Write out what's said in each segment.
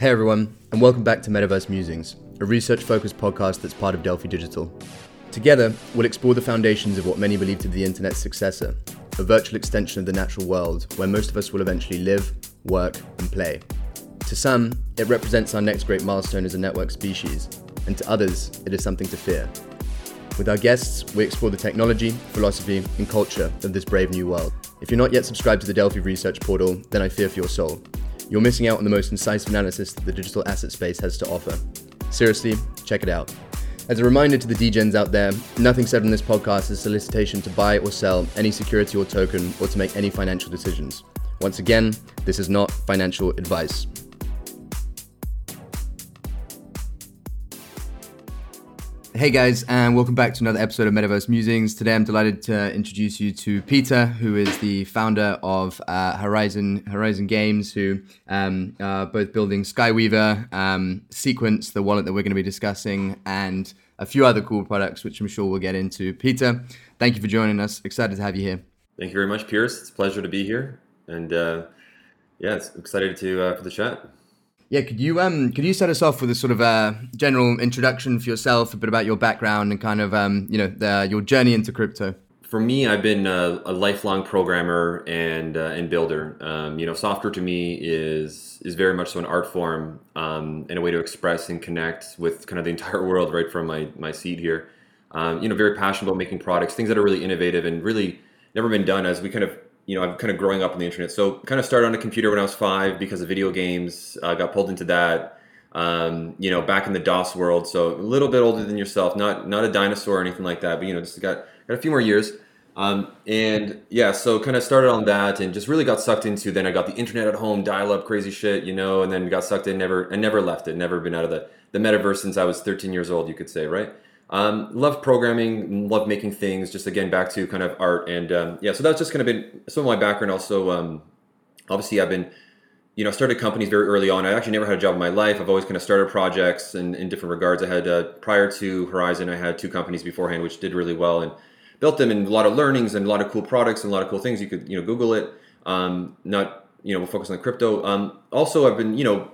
Hey everyone, and welcome back to Metaverse Musings, a research focused podcast that's part of Delphi Digital. Together, we'll explore the foundations of what many believe to be the internet's successor, a virtual extension of the natural world where most of us will eventually live, work, and play. To some, it represents our next great milestone as a network species, and to others, it is something to fear. With our guests, we explore the technology, philosophy, and culture of this brave new world. If you're not yet subscribed to the Delphi Research Portal, then I fear for your soul. You're missing out on the most incisive analysis that the digital asset space has to offer. Seriously, check it out. As a reminder to the DGens out there, nothing said on this podcast is solicitation to buy or sell any security or token or to make any financial decisions. Once again, this is not financial advice. Hey guys, and welcome back to another episode of Metaverse Musings. Today I'm delighted to introduce you to Peter, who is the founder of uh, Horizon Horizon Games, who um, are both building Skyweaver, um, Sequence, the wallet that we're going to be discussing, and a few other cool products, which I'm sure we'll get into. Peter, thank you for joining us. Excited to have you here. Thank you very much, Pierce. It's a pleasure to be here, and uh, yeah, it's excited to uh, for the chat. Yeah, could you um could you start us off with a sort of a general introduction for yourself, a bit about your background and kind of um you know the, your journey into crypto? For me, I've been a, a lifelong programmer and uh, and builder. Um, you know, software to me is is very much so an art form um, and a way to express and connect with kind of the entire world, right from my my seat here. Um, you know, very passionate about making products, things that are really innovative and really never been done. As we kind of you know, I'm kind of growing up on the internet. So kind of started on a computer when I was five because of video games. I uh, got pulled into that. Um, you know, back in the DOS world. So a little bit older than yourself, not not a dinosaur or anything like that, but you know, just got got a few more years. Um, and yeah, so kind of started on that and just really got sucked into. Then I got the internet at home, dial up, crazy shit, you know, and then got sucked in. Never and never left it. Never been out of the the metaverse since I was 13 years old, you could say, right? Um, love programming, love making things. Just again, back to kind of art and um, yeah. So that's just kind of been some of my background. Also, um, obviously, I've been you know started companies very early on. I actually never had a job in my life. I've always kind of started projects in, in different regards. I had uh, prior to Horizon, I had two companies beforehand which did really well and built them in a lot of learnings and a lot of cool products and a lot of cool things. You could you know Google it. Um, not you know we'll focus on crypto. Um, also, I've been you know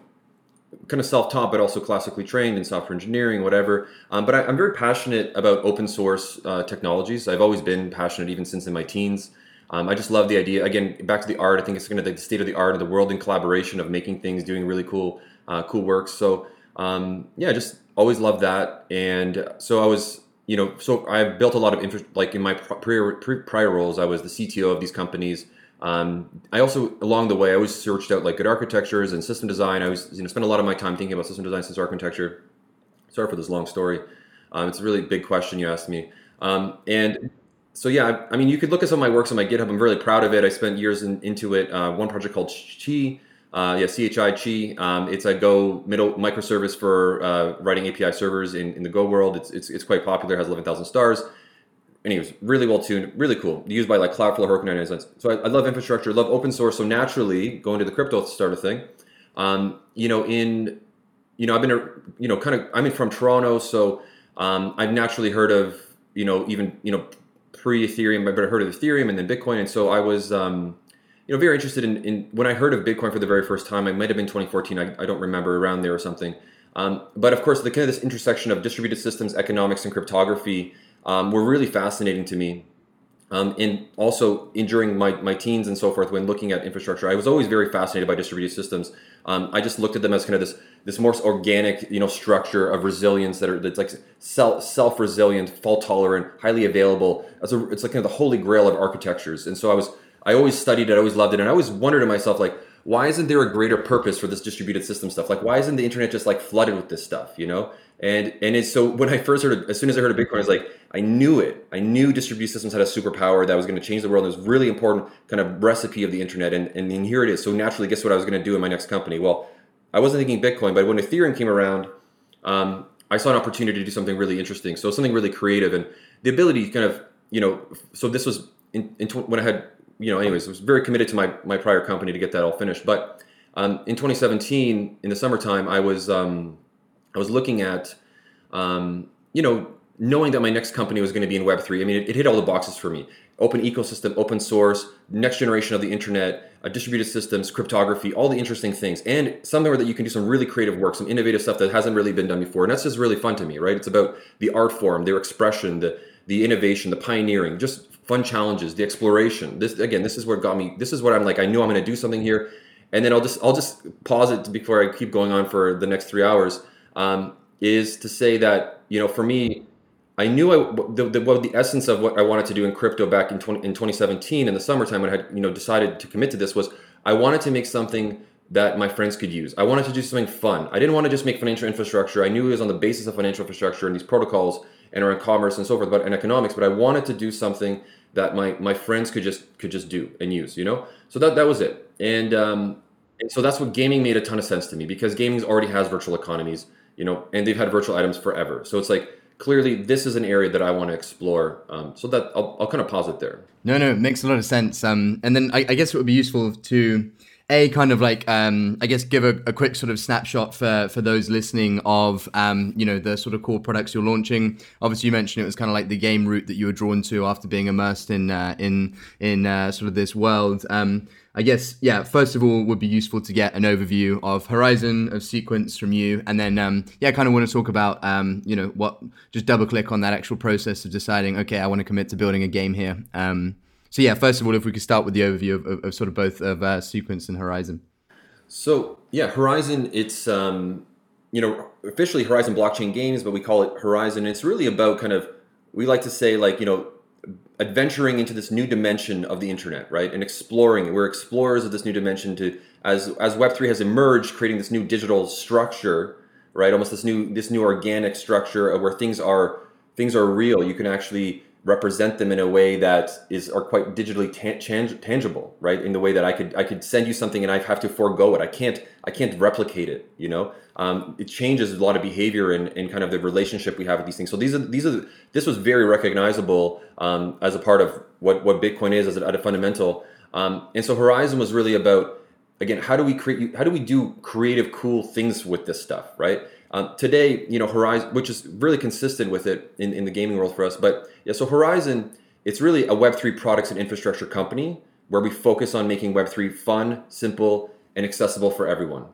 kind of self-taught, but also classically trained in software engineering, whatever. Um, but I, am very passionate about open source uh, technologies. I've always been passionate, even since in my teens. Um, I just love the idea. Again, back to the art. I think it's kind of the state of the art of the world in collaboration of making things, doing really cool, uh, cool works. So um, yeah, just always loved that. And so I was, you know, so I've built a lot of infra- like in my prior prior roles. I was the CTO of these companies. Um, I also, along the way, I always searched out like good architectures and system design. I was, you know, spent a lot of my time thinking about system design since architecture. Sorry for this long story. Um, it's a really big question you asked me. Um, and so, yeah, I, I, mean, you could look at some of my works on my GitHub. I'm really proud of it. I spent years in, into it. Uh, one project called Chi, uh, yeah, CHI Chi. Um, it's a Go middle microservice for uh, writing API servers in, in the Go world. It's, it's, it's quite popular, has 11,000 stars anyways, really well tuned, really cool. Used by like Cloudflare, Heroku 99designs. So I, I, love infrastructure, love open source. So naturally, going to the crypto starter thing, um, you know, in, you know, I've been, a, you know, kind of, I'm from Toronto, so um, I've naturally heard of, you know, even, you know, pre Ethereum, I've heard of Ethereum and then Bitcoin. And so I was, um, you know, very interested in, in, when I heard of Bitcoin for the very first time, it might have been 2014. I, I don't remember around there or something. Um, but of course, the kind of this intersection of distributed systems, economics, and cryptography um, were really fascinating to me. Um, and also in during my, my teens and so forth, when looking at infrastructure, I was always very fascinated by distributed systems. Um, I just looked at them as kind of this this more organic, you know, structure of resilience that are that's like self self resilient, fault tolerant, highly available. As a, it's like kind of the holy grail of architectures. And so I was I always studied it, I always loved it, and I always wondered to myself like, why isn't there a greater purpose for this distributed system stuff? Like, why isn't the internet just like flooded with this stuff? You know? And and it's so when I first heard, as soon as I heard of Bitcoin, I was like, I knew it. I knew distributed systems had a superpower that was going to change the world. It was really important kind of recipe of the internet, and and, and here it is. So naturally, guess what I was going to do in my next company? Well, I wasn't thinking Bitcoin, but when Ethereum came around, um, I saw an opportunity to do something really interesting. So something really creative and the ability to kind of you know. So this was in, in when I had you know, anyways, I was very committed to my my prior company to get that all finished, but. Um, in 2017, in the summertime, I was um, I was looking at, um, you know, knowing that my next company was going to be in Web3. I mean, it, it hit all the boxes for me. open ecosystem, open source, next generation of the internet, uh, distributed systems, cryptography, all the interesting things, and somewhere that you can do some really creative work, some innovative stuff that hasn't really been done before. And that's just really fun to me, right? It's about the art form, their expression, the the innovation, the pioneering, just fun challenges, the exploration. This again, this is what got me. This is what I'm like. I knew I'm going to do something here, and then I'll just I'll just pause it before I keep going on for the next three hours. Um, is to say that you know for me I knew I, the, the, the essence of what I wanted to do in crypto back in, 20, in 2017 in the summertime when I had you know decided to commit to this was I wanted to make something that my friends could use. I wanted to do something fun. I didn't want to just make financial infrastructure. I knew it was on the basis of financial infrastructure and these protocols and around commerce and so forth, but and economics. But I wanted to do something that my my friends could just could just do and use. You know, so that that was it. And um, and so that's what gaming made a ton of sense to me because gaming already has virtual economies. You know, and they've had virtual items forever. So it's like clearly this is an area that I want to explore. Um, so that I'll, I'll kind of pause it there. No, no, it makes a lot of sense. Um, and then I, I guess it would be useful to a kind of like um, I guess give a, a, quick sort of snapshot for for those listening of um, you know the sort of core products you're launching. Obviously, you mentioned it was kind of like the game route that you were drawn to after being immersed in uh, in in uh, sort of this world. Um, I guess, yeah, first of all, would be useful to get an overview of Horizon of Sequence from you. And then, um, yeah, kind of want to talk about, um, you know, what, just double click on that actual process of deciding, okay, I want to commit to building a game here. So, yeah, first of all, if we could start with the overview of, of, of sort of both of uh, Sequence and Horizon. So, yeah, Horizon, it's, um, you know, officially Horizon Blockchain Games, but we call it Horizon. It's really about kind of, we like to say, like, you know, adventuring into this new dimension of the internet, right? And exploring. We're explorers of this new dimension to as as Web3 has emerged, creating this new digital structure, right? Almost this new this new organic structure where things are things are real. You can actually represent them in a way that is are quite digitally ta- tangible, right? In the way that I could I could send you something and I have to forego it. I can't I can't replicate it. You know, um, it changes a lot of behavior and, and kind of the relationship we have with these things. So these are these are this was very recognizable um, as a part of what what Bitcoin is as a, at a fundamental. Um, and so horizon was really about again how do we create how do we do creative cool things with this stuff, right? Um, today, you know, Horizon, which is really consistent with it in, in the gaming world for us. But yeah, so Horizon, it's really a Web3 products and infrastructure company where we focus on making Web3 fun, simple, and accessible for everyone.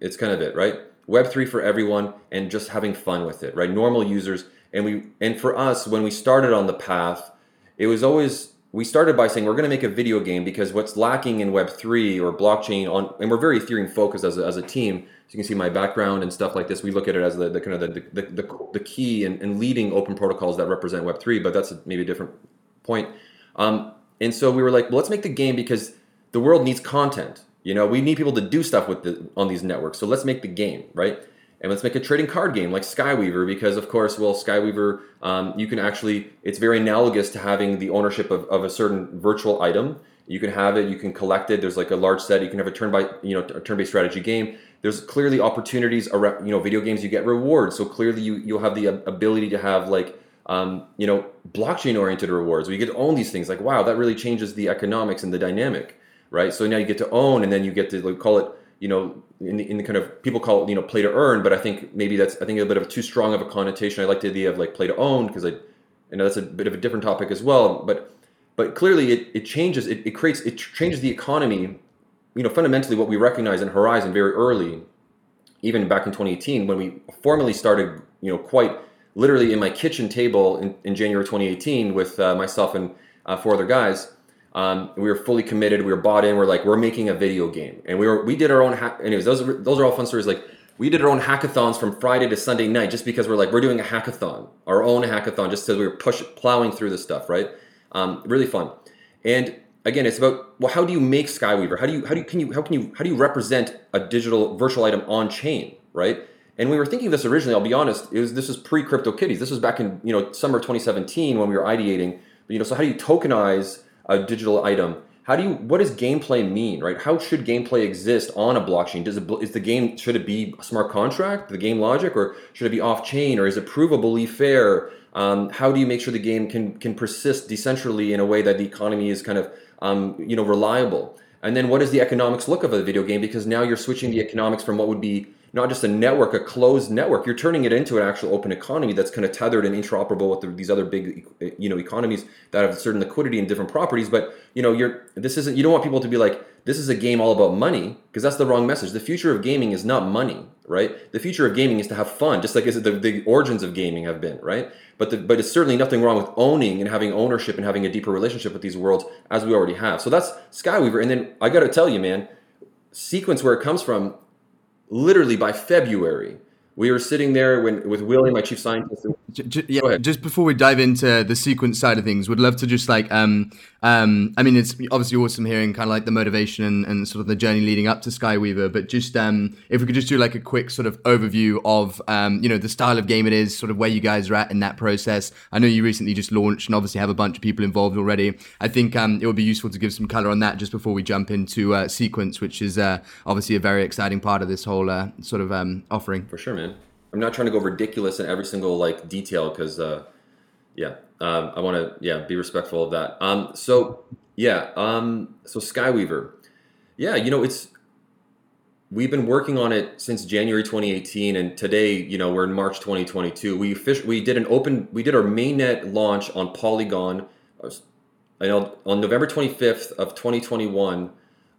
It's kind of it, right? Web3 for everyone and just having fun with it, right? Normal users. And we and for us, when we started on the path, it was always we started by saying we're going to make a video game because what's lacking in Web3 or blockchain on, and we're very Ethereum focused as a, as a team, so you can see my background and stuff like this. We look at it as the, the kind of the, the, the, the key and, and, leading open protocols that represent Web3, but that's maybe a different point. Um, and so we were like, well, let's make the game because the world needs content. You know, we need people to do stuff with the, on these networks. So let's make the game, right? And let's make a trading card game like Skyweaver because, of course, well, Skyweaver, um, you can actually, it's very analogous to having the ownership of, of a certain virtual item. You can have it, you can collect it. There's like a large set. You can have a turn by, you know, a turn-based strategy game there's clearly opportunities around you know video games you get rewards. So clearly you you'll have the ability to have like um, you know blockchain oriented rewards where you get to own these things. Like wow that really changes the economics and the dynamic right? So now you get to own and then you get to like call it you know in the, in the kind of people call it you know play to earn but i think maybe that's i think a bit of a too strong of a connotation. I like the idea of like play to own because i I know that's a bit of a different topic as well. But but clearly it, it changes it, it creates it changes the economy you know, fundamentally what we recognize in Horizon very early, even back in 2018, when we formally started, you know, quite literally in my kitchen table in, in January 2018 with uh, myself and uh, four other guys. Um, we were fully committed. We were bought in. We're like, we're making a video game, and we were we did our own. Ha- anyways, those are, those are all fun stories. Like we did our own hackathons from Friday to Sunday night, just because we're like we're doing a hackathon, our own hackathon, just because we were push plowing through this stuff, right? Um, really fun, and again, it's about well, how do you make Skyweaver? How do you how do you can you how can you how do you represent a digital virtual item on chain, right? And we were thinking this originally. I'll be honest. It was this is pre Crypto Kitties. This was back in you know summer 2017 when we were ideating. You know, so how do you tokenize a digital item? How do you what does gameplay mean, right? How should gameplay exist on a blockchain? Does it is the game should it be a smart contract, the game logic, or should it be off chain, or is it provably fair? Um, how do you make sure the game can can persist decentrally in a way that the economy is kind of um, you know, reliable. And then what does the economics look of a video game? Because now you're switching the economics from what would be not just a network, a closed network. You're turning it into an actual open economy that's kind of tethered and interoperable with the, these other big, you know, economies that have certain liquidity and different properties. But you know, you're this isn't. You don't want people to be like, this is a game all about money because that's the wrong message. The future of gaming is not money, right? The future of gaming is to have fun, just like the, the origins of gaming have been, right? But the, but it's certainly nothing wrong with owning and having ownership and having a deeper relationship with these worlds as we already have. So that's Skyweaver. And then I got to tell you, man, sequence where it comes from literally by February, we were sitting there when with Willie, my chief scientist. J- yeah, just before we dive into the sequence side of things, would love to just like, um, um, I mean, it's obviously awesome hearing kind of like the motivation and, and sort of the journey leading up to Skyweaver, but just um, if we could just do like a quick sort of overview of, um, you know, the style of game it is, sort of where you guys are at in that process. I know you recently just launched and obviously have a bunch of people involved already. I think um, it would be useful to give some color on that just before we jump into uh, sequence, which is uh, obviously a very exciting part of this whole uh, sort of um, offering. For sure, man. I'm not trying to go ridiculous in every single like detail because uh, yeah, um, I want to yeah be respectful of that. Um, so yeah, um, so Skyweaver, yeah, you know it's we've been working on it since January 2018, and today you know we're in March 2022. We fish, we did an open we did our mainnet launch on Polygon. I know on November 25th of 2021.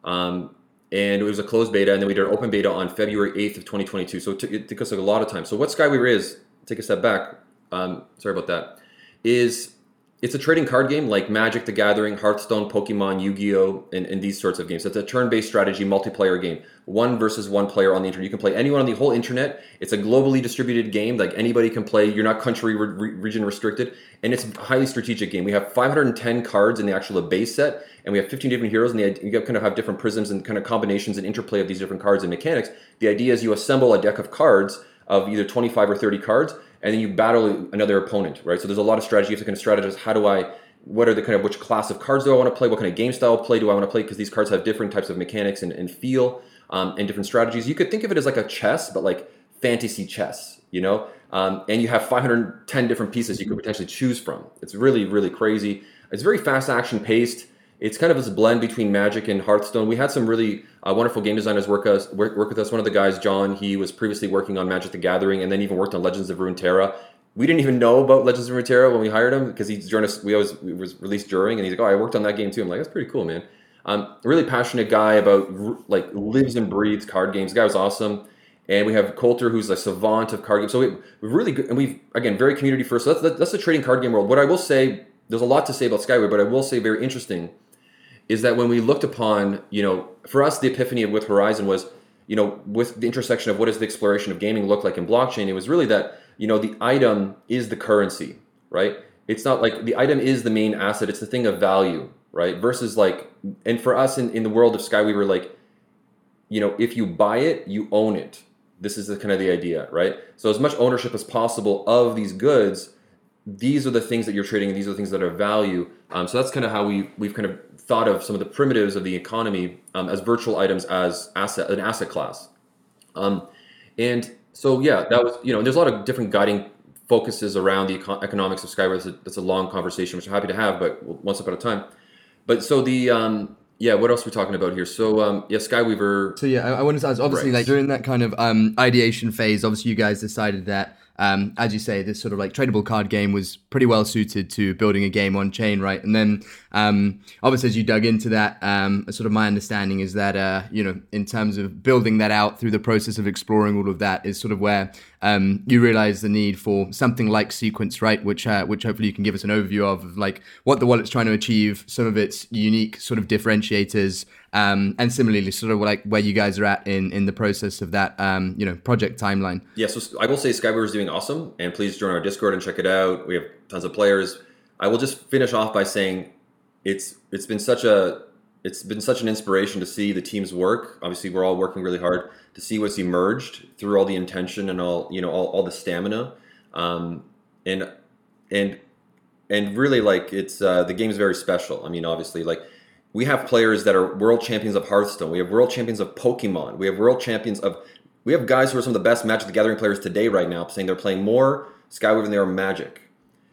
Um, and it was a closed beta, and then we did an open beta on February 8th of 2022. So it took, it took us a lot of time. So what Skyweaver is, take a step back, um, sorry about that, is it's a trading card game like Magic the Gathering, Hearthstone, Pokemon, Yu-Gi-Oh, and, and these sorts of games. It's a turn-based strategy multiplayer game, one versus one player on the internet. You can play anyone on the whole internet. It's a globally distributed game, like anybody can play. You're not country re- region restricted, and it's a highly strategic game. We have 510 cards in the actual base set, and we have 15 different heroes, and the, you kind of have different prisms and kind of combinations and interplay of these different cards and mechanics. The idea is you assemble a deck of cards of either 25 or 30 cards and then you battle another opponent, right? So there's a lot of strategy. You have to kind of strategize. How do I? What are the kind of which class of cards do I want to play? What kind of game style play do I want to play? Because these cards have different types of mechanics and, and feel um, and different strategies. You could think of it as like a chess, but like fantasy chess, you know. Um, and you have 510 different pieces you could potentially choose from. It's really really crazy. It's very fast action paced it's kind of this blend between Magic and Hearthstone. We had some really uh, wonderful game designers work us work, work, with us. One of the guys, John, he was previously working on Magic the Gathering, and then even worked on Legends of Runeterra. We didn't even know about Legends of Runeterra when we hired him because he joined us. We always we was released during, and he's like, "Oh, I worked on that game too." I'm like, "That's pretty cool, man." Um, really passionate guy about like lives and breathes card games. The guy was awesome. And we have Coulter, who's a savant of card games. So we, we're really good, and we've again very community first. So that's that's the trading card game world. What I will say, there's a lot to say about Skyway, but I will say very interesting is that when we looked upon, you know, for us, the epiphany of with Horizon was, you know, with the intersection of what does the exploration of gaming look like in blockchain, it was really that, you know, the item is the currency, right? It's not like the item is the main asset, it's the thing of value, right? Versus like, and for us in, in the world of Skyweaver, like, you know, if you buy it, you own it. This is the kind of the idea, right? So as much ownership as possible of these goods, these are the things that you're trading, and these are the things that are value. Um, so that's kind of how we we've kind of thought of some of the primitives of the economy um, as virtual items as asset an asset class. Um, and so yeah, that was you know there's a lot of different guiding focuses around the econ- economics of Skyweaver. That's a, that's a, long conversation, which I'm happy to have, but one step at a time. But so the um, yeah, what else are we talking about here? So um, yeah, Skyweaver. So yeah, I, I wanted to ask. Obviously, right. like during that kind of um, ideation phase, obviously you guys decided that um, as you say, this sort of like tradable card game was pretty well suited to building a game on chain, right? And then um, obviously, as you dug into that, um, sort of my understanding is that uh, you know, in terms of building that out through the process of exploring all of that, is sort of where um, you realize the need for something like sequence, right? Which uh, which hopefully you can give us an overview of, of like what the wallet's trying to achieve, some of its unique sort of differentiators, um, and similarly, sort of like where you guys are at in in the process of that, um, you know, project timeline. Yeah, so I will say Skyweaver is doing awesome, and please join our Discord and check it out. We have tons of players. I will just finish off by saying it's it's been such a it's been such an inspiration to see the team's work. Obviously, we're all working really hard to see what's emerged through all the intention and all you know all, all the stamina, um, and and and really like it's uh, the game is very special. I mean, obviously, like we have players that are world champions of Hearthstone. We have world champions of Pokemon. We have world champions of we have guys who are some of the best Magic the Gathering players today right now, saying they're playing more Skyweaver than they are Magic.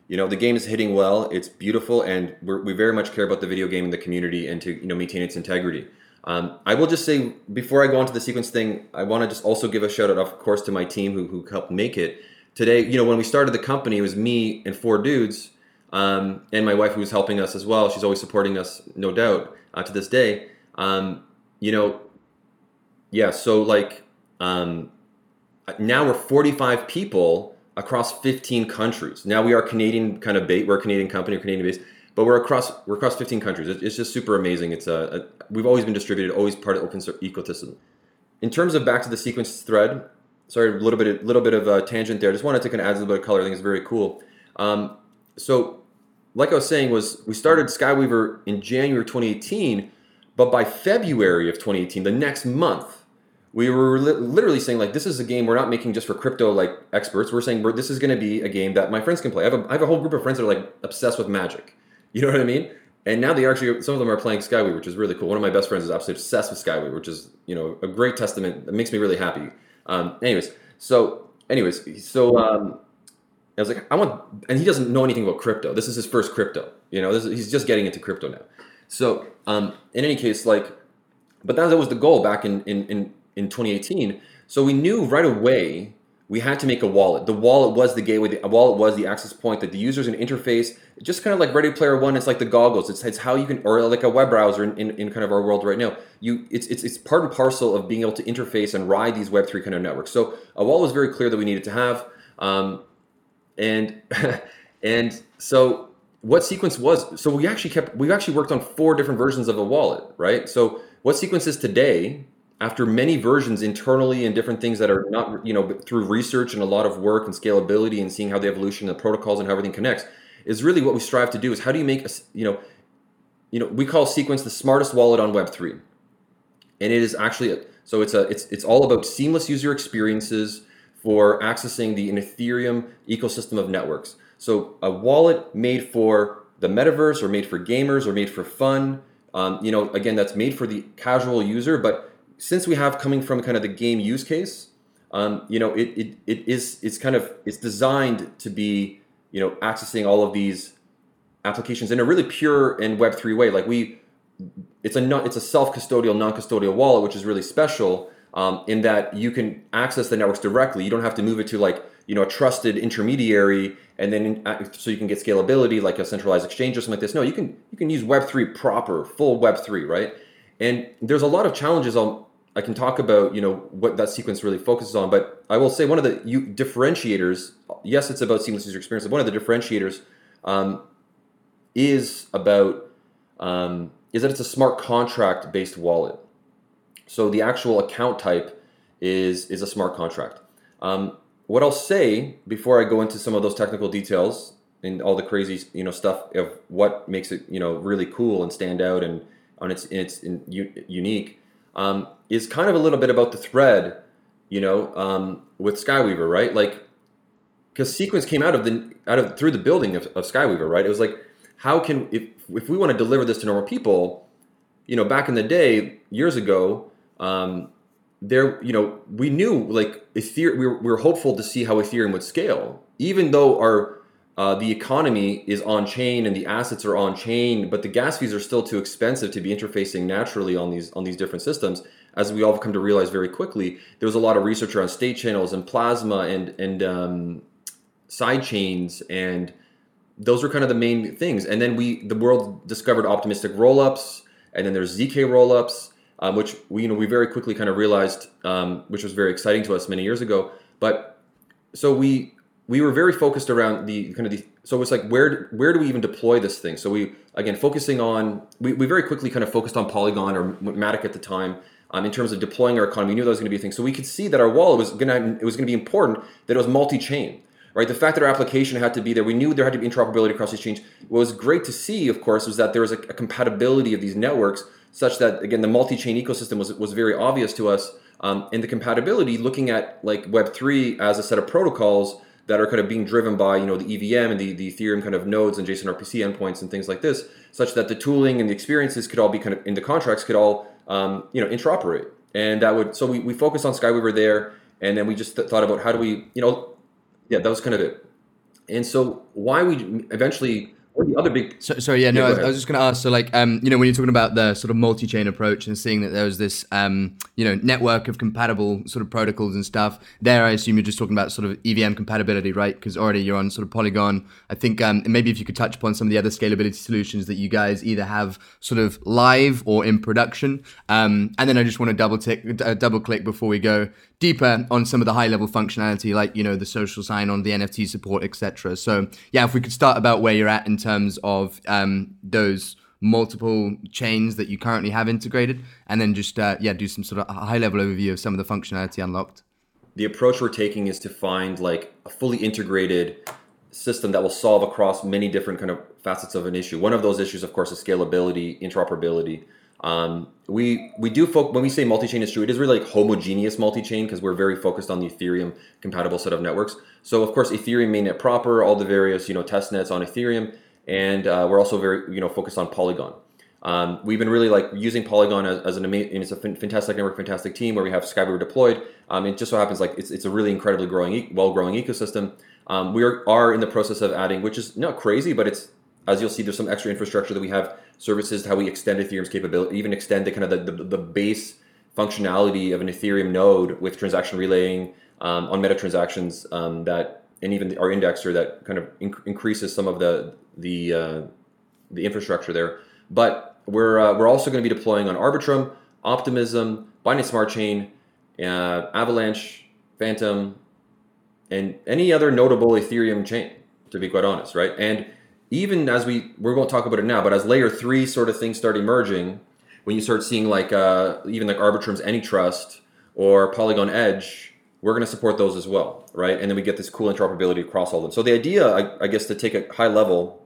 You know, the game is hitting well. It's beautiful, and we very much care about the video game and the community and to you know maintain its integrity. Um, I will just say before I go on to the sequence thing, I want to just also give a shout out, of course, to my team who, who helped make it. Today, you know, when we started the company, it was me and four dudes, um, and my wife who's helping us as well. She's always supporting us, no doubt, uh, to this day. Um, you know, yeah. So like um, now we're 45 people across 15 countries. Now we are Canadian kind of bait. We're a Canadian company, Canadian based, but we're across we're across 15 countries. It's just super amazing. It's a, a we've always been distributed, always part of open source ecosystem. In terms of back to the sequence thread, sorry, a little bit, a little bit of a tangent there. I Just wanted to kind of add a little bit of color. I think it's very cool. Um, so, like I was saying, was we started Skyweaver in January 2018, but by February of 2018, the next month, we were li- literally saying like, this is a game we're not making just for crypto like experts. We're saying this is going to be a game that my friends can play. I have, a, I have a whole group of friends that are like obsessed with Magic. You know what I mean? And now they actually, some of them are playing Skyweaver, which is really cool. One of my best friends is absolutely obsessed with Skyway, which is, you know, a great testament. It makes me really happy. Um, anyways, so, anyways, so um, I was like, I want, and he doesn't know anything about crypto. This is his first crypto. You know, is, he's just getting into crypto now. So, um, in any case, like, but that was the goal back in, in, in, in 2018. So we knew right away we had to make a wallet. The wallet was the gateway. The wallet was the access point that the user's an interface, just kind of like Ready Player One. It's like the goggles. It's, it's how you can, or like a web browser in, in, in, kind of our world right now. You, it's, it's it's part and parcel of being able to interface and ride these Web three kind of networks. So a wallet was very clear that we needed to have, um, and and so what sequence was? So we actually kept we've actually worked on four different versions of a wallet, right? So what sequence is today after many versions internally and different things that are not, you know, through research and a lot of work and scalability and seeing how the evolution of the protocols and how everything connects, is really what we strive to do. Is how do you make a, you know, you know, we call Sequence the smartest wallet on Web three, and it is actually a, so it's a it's it's all about seamless user experiences for accessing the Ethereum ecosystem of networks. So a wallet made for the metaverse or made for gamers or made for fun. Um, you know, again, that's made for the casual user, but since we have coming from kind of the game use case, um, you know, it, it, it is it's kind of it's designed to be you know accessing all of these applications in a really pure and Web three way. Like we, it's a it's a self custodial, non custodial wallet, which is really special um, in that you can access the networks directly. You don't have to move it to like you know a trusted intermediary and then uh, so you can get scalability like a centralized exchange or something like this. No, you can you can use Web three proper, full Web three, right? And there's a lot of challenges on I can talk about you know what that sequence really focuses on, but I will say one of the differentiators. Yes, it's about seamless user experience. But one of the differentiators um, is about um, is that it's a smart contract based wallet. So the actual account type is is a smart contract. Um, what I'll say before I go into some of those technical details and all the crazy you know stuff of what makes it you know really cool and stand out and on its its in, unique um, is kind of a little bit about the thread, you know, um, with Skyweaver, right? Like, because Sequence came out of the out of through the building of, of Skyweaver, right? It was like, how can if if we want to deliver this to normal people, you know, back in the day, years ago, um, there, you know, we knew like Ethereum, we were, we were hopeful to see how Ethereum would scale, even though our uh, the economy is on chain and the assets are on chain, but the gas fees are still too expensive to be interfacing naturally on these on these different systems. As we all come to realize very quickly, there was a lot of research around state channels and plasma and and um, side chains, and those were kind of the main things. And then we the world discovered optimistic rollups, and then there's zk rollups, um, which we you know we very quickly kind of realized, um, which was very exciting to us many years ago. But so we we were very focused around the kind of the so it's like where where do we even deploy this thing? So we again focusing on we, we very quickly kind of focused on polygon or matic at the time um, in terms of deploying our economy. We knew that was going to be a thing. So we could see that our wallet was going to it was going to be important that it was multi-chain right? The fact that our application had to be there we knew there had to be interoperability across these chains what was great to see of course was that there was a, a compatibility of these networks such that again the multi-chain ecosystem was was very obvious to us um, and the compatibility looking at like web3 as a set of protocols that are kind of being driven by you know the EVM and the, the Ethereum kind of nodes and JSON RPC endpoints and things like this, such that the tooling and the experiences could all be kind of in the contracts could all um, you know interoperate. And that would so we, we focused on Skyweaver there, and then we just th- thought about how do we you know yeah that was kind of it. And so why we eventually the other big. So, sorry, yeah, no, yeah, I, was, I, was, just going to ask. So, like, um, you know, when you're talking about the sort of multi-chain approach and seeing that there was this, um, you know, network of compatible sort of protocols and stuff, there, I assume you're just talking about sort of EVM compatibility, right? Because already you're on sort of Polygon. I think, um, maybe if you could touch upon some of the other scalability solutions that you guys either have sort of live or in production, um, and then I just want to double tick, uh, double click before we go deeper on some of the high level functionality, like you know the social sign on, the NFT support, etc. So yeah, if we could start about where you're at in terms of um, those multiple chains that you currently have integrated, and then just uh, yeah, do some sort of high level overview of some of the functionality unlocked. The approach we're taking is to find like a fully integrated system that will solve across many different kind of facets of an issue. One of those issues, of course, is scalability, interoperability. Um, we we do fo- when we say multi-chain is true, it is really like homogeneous multi-chain because we're very focused on the Ethereum compatible set of networks. So of course, Ethereum mainnet proper, all the various you know test nets on Ethereum, and uh, we're also very you know focused on Polygon. Um, we've been really like using Polygon as, as an amazing, it's a fantastic network, fantastic team where we have Skyweaver deployed. Um, it just so happens like it's, it's a really incredibly growing, well growing ecosystem. Um, we are, are in the process of adding, which is not crazy, but it's as you'll see, there's some extra infrastructure that we have services, how we extend Ethereum's capability, even extend the kind of the, the, the base functionality of an Ethereum node with transaction relaying um, on meta transactions um, that, and even our indexer that kind of inc- increases some of the the uh, the infrastructure there. But we're uh, we're also going to be deploying on Arbitrum, Optimism, Binance Smart Chain, uh, Avalanche, Fantom, and any other notable Ethereum chain. To be quite honest, right? And even as we going to talk about it now, but as layer three sort of things start emerging, when you start seeing like uh, even like Arbitrum's AnyTrust or Polygon Edge, we're going to support those as well, right? And then we get this cool interoperability across all of them. So the idea, I, I guess, to take a high level,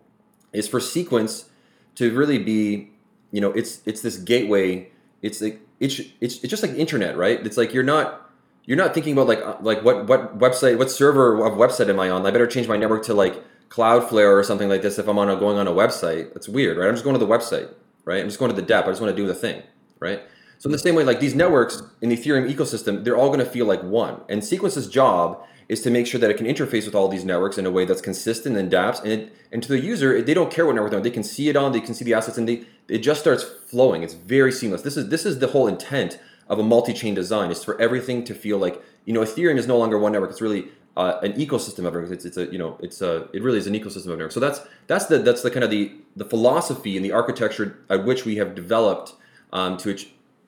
is for Sequence to really be, you know, it's it's this gateway. It's like it's it's it's just like internet, right? It's like you're not you're not thinking about like uh, like what what website what server of website am I on? I better change my network to like Cloudflare or something like this if I'm on a, going on a website. It's weird, right? I'm just going to the website, right? I'm just going to the DApp. I just want to do the thing, right? So in the same way, like these networks in the Ethereum ecosystem, they're all going to feel like one. And Sequence's job is to make sure that it can interface with all these networks in a way that's consistent and adapts. And it, and to the user, they don't care what network they're on. They can see it on, they can see the assets, and they it just starts flowing. It's very seamless. This is this is the whole intent of a multi-chain design. Is for everything to feel like you know Ethereum is no longer one network. It's really uh, an ecosystem of networks. It's, it's a you know it's a it really is an ecosystem of networks. So that's that's the that's the kind of the the philosophy and the architecture at which we have developed um, to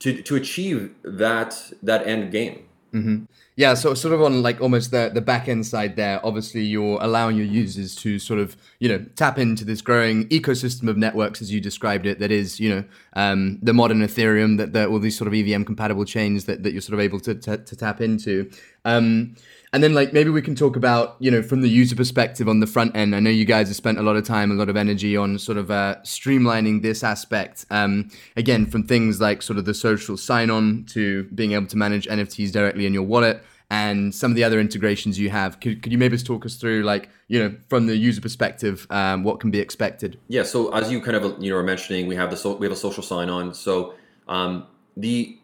to to achieve that that end game. Mm-hmm. Yeah, so sort of on like almost the the back end side there. Obviously, you're allowing your users to sort of you know tap into this growing ecosystem of networks as you described it. That is you know um, the modern Ethereum that, that all these sort of EVM compatible chains that, that you're sort of able to to, to tap into. Um, and then like maybe we can talk about, you know, from the user perspective on the front end. I know you guys have spent a lot of time, a lot of energy on sort of uh, streamlining this aspect. Um, again, from things like sort of the social sign on to being able to manage NFTs directly in your wallet and some of the other integrations you have. Could, could you maybe talk us through, like, you know, from the user perspective, um, what can be expected? Yeah. So as you kind of, you know, were mentioning, we have the so- we have a social sign on. So um, the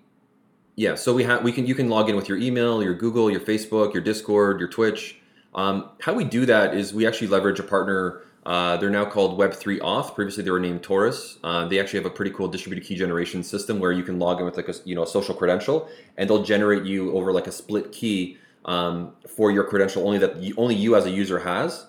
yeah, so we have we can you can log in with your email, your Google, your Facebook, your Discord, your Twitch. Um, how we do that is we actually leverage a partner. Uh, they're now called Web3 Auth. Previously, they were named Torus. Uh, they actually have a pretty cool distributed key generation system where you can log in with like a you know a social credential, and they'll generate you over like a split key um, for your credential only that you, only you as a user has,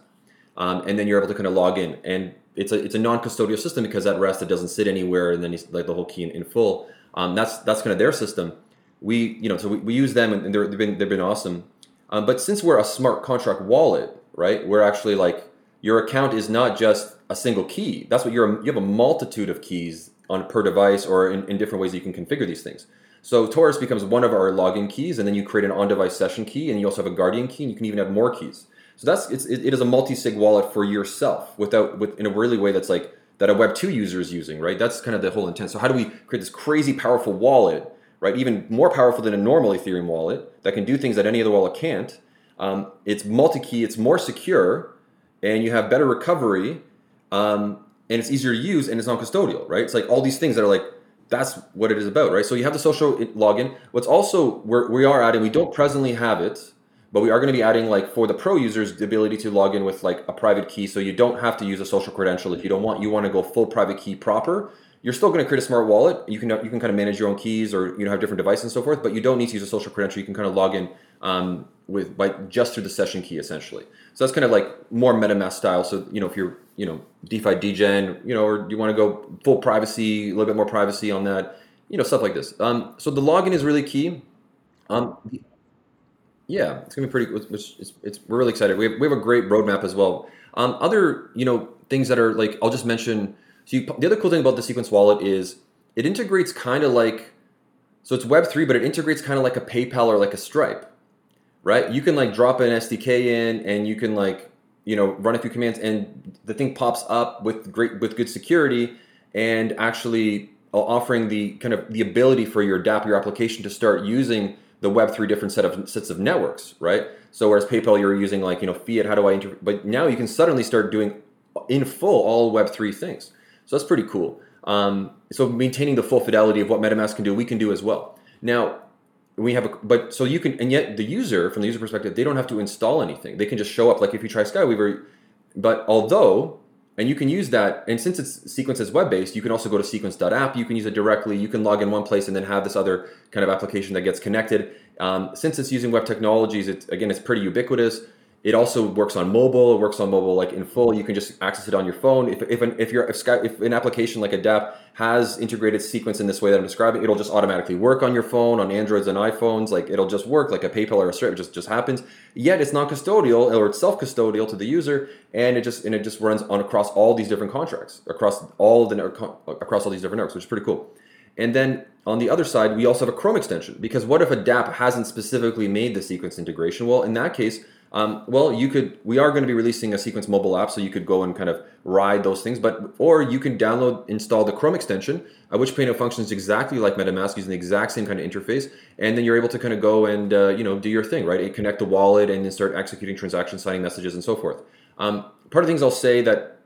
um, and then you're able to kind of log in. And it's a it's a non-custodial system because at rest it doesn't sit anywhere, and then you, like the whole key in, in full. Um, that's that's kind of their system we you know so we, we use them and they've been they've been awesome. Um, but since we're a smart contract wallet, right? We're actually like your account is not just a single key. That's what you're. You have a multitude of keys on per device or in, in different ways you can configure these things. So Torus becomes one of our login keys, and then you create an on-device session key, and you also have a guardian key, and you can even have more keys. So that's it's, it, it is a multi-sig wallet for yourself without with in a really way that's like that a Web two user is using, right? That's kind of the whole intent. So how do we create this crazy powerful wallet right? Even more powerful than a normal Ethereum wallet that can do things that any other wallet can't. Um, it's multi-key, it's more secure, and you have better recovery, um, and it's easier to use, and it's non-custodial, right? It's like all these things that are like that's what it is about, right? So you have the social login. What's also we're, we are adding, we don't presently have it, but we are going to be adding like for the pro users the ability to log in with like a private key, so you don't have to use a social credential if you don't want. You want to go full private key proper. You're still going to create a smart wallet. You can you can kind of manage your own keys or you know have different devices and so forth, but you don't need to use a social credential. You can kind of log in um, with by just through the session key essentially. So that's kind of like more MetaMask style. So you know if you're you know DeFi degen, you know, or you want to go full privacy, a little bit more privacy on that, you know, stuff like this. Um, so the login is really key. Um, yeah, it's gonna be pretty. Which it's, it's we're really excited. We have, we have a great roadmap as well. Um, other you know things that are like I'll just mention. So you, the other cool thing about the Sequence wallet is it integrates kind of like so it's Web three, but it integrates kind of like a PayPal or like a Stripe, right? You can like drop an SDK in and you can like you know run a few commands and the thing pops up with great with good security and actually offering the kind of the ability for your DApp your application to start using the Web three different set of sets of networks, right? So whereas PayPal, you're using like you know fiat. How do I inter? But now you can suddenly start doing in full all Web three things. So that's pretty cool. Um, so maintaining the full fidelity of what MetaMask can do, we can do as well. Now we have a but so you can and yet the user from the user perspective, they don't have to install anything. They can just show up like if you try Skyweaver. But although and you can use that, and since it's Sequence is web based, you can also go to sequence.app. You can use it directly. You can log in one place and then have this other kind of application that gets connected. Um, since it's using web technologies, it's again, it's pretty ubiquitous. It also works on mobile. It works on mobile like in full. You can just access it on your phone. If, if, an, if, you're, if, Sky, if an application like a DApp has integrated sequence in this way that I'm describing, it'll just automatically work on your phone, on Androids and iPhones. Like it'll just work like a PayPal or a Stripe. It just just happens. Yet it's not custodial or it's self custodial to the user, and it just and it just runs on across all these different contracts across all the uh, uh, across all these different networks, which is pretty cool. And then on the other side, we also have a Chrome extension because what if a DApp hasn't specifically made the sequence integration? Well, in that case um, well, you could. We are going to be releasing a Sequence mobile app, so you could go and kind of ride those things. But or you can download, install the Chrome extension, uh, which Pano functions exactly like MetaMask, using the exact same kind of interface, and then you're able to kind of go and uh, you know do your thing, right? connect the wallet and then start executing transactions, signing messages, and so forth. Um, part of things I'll say that,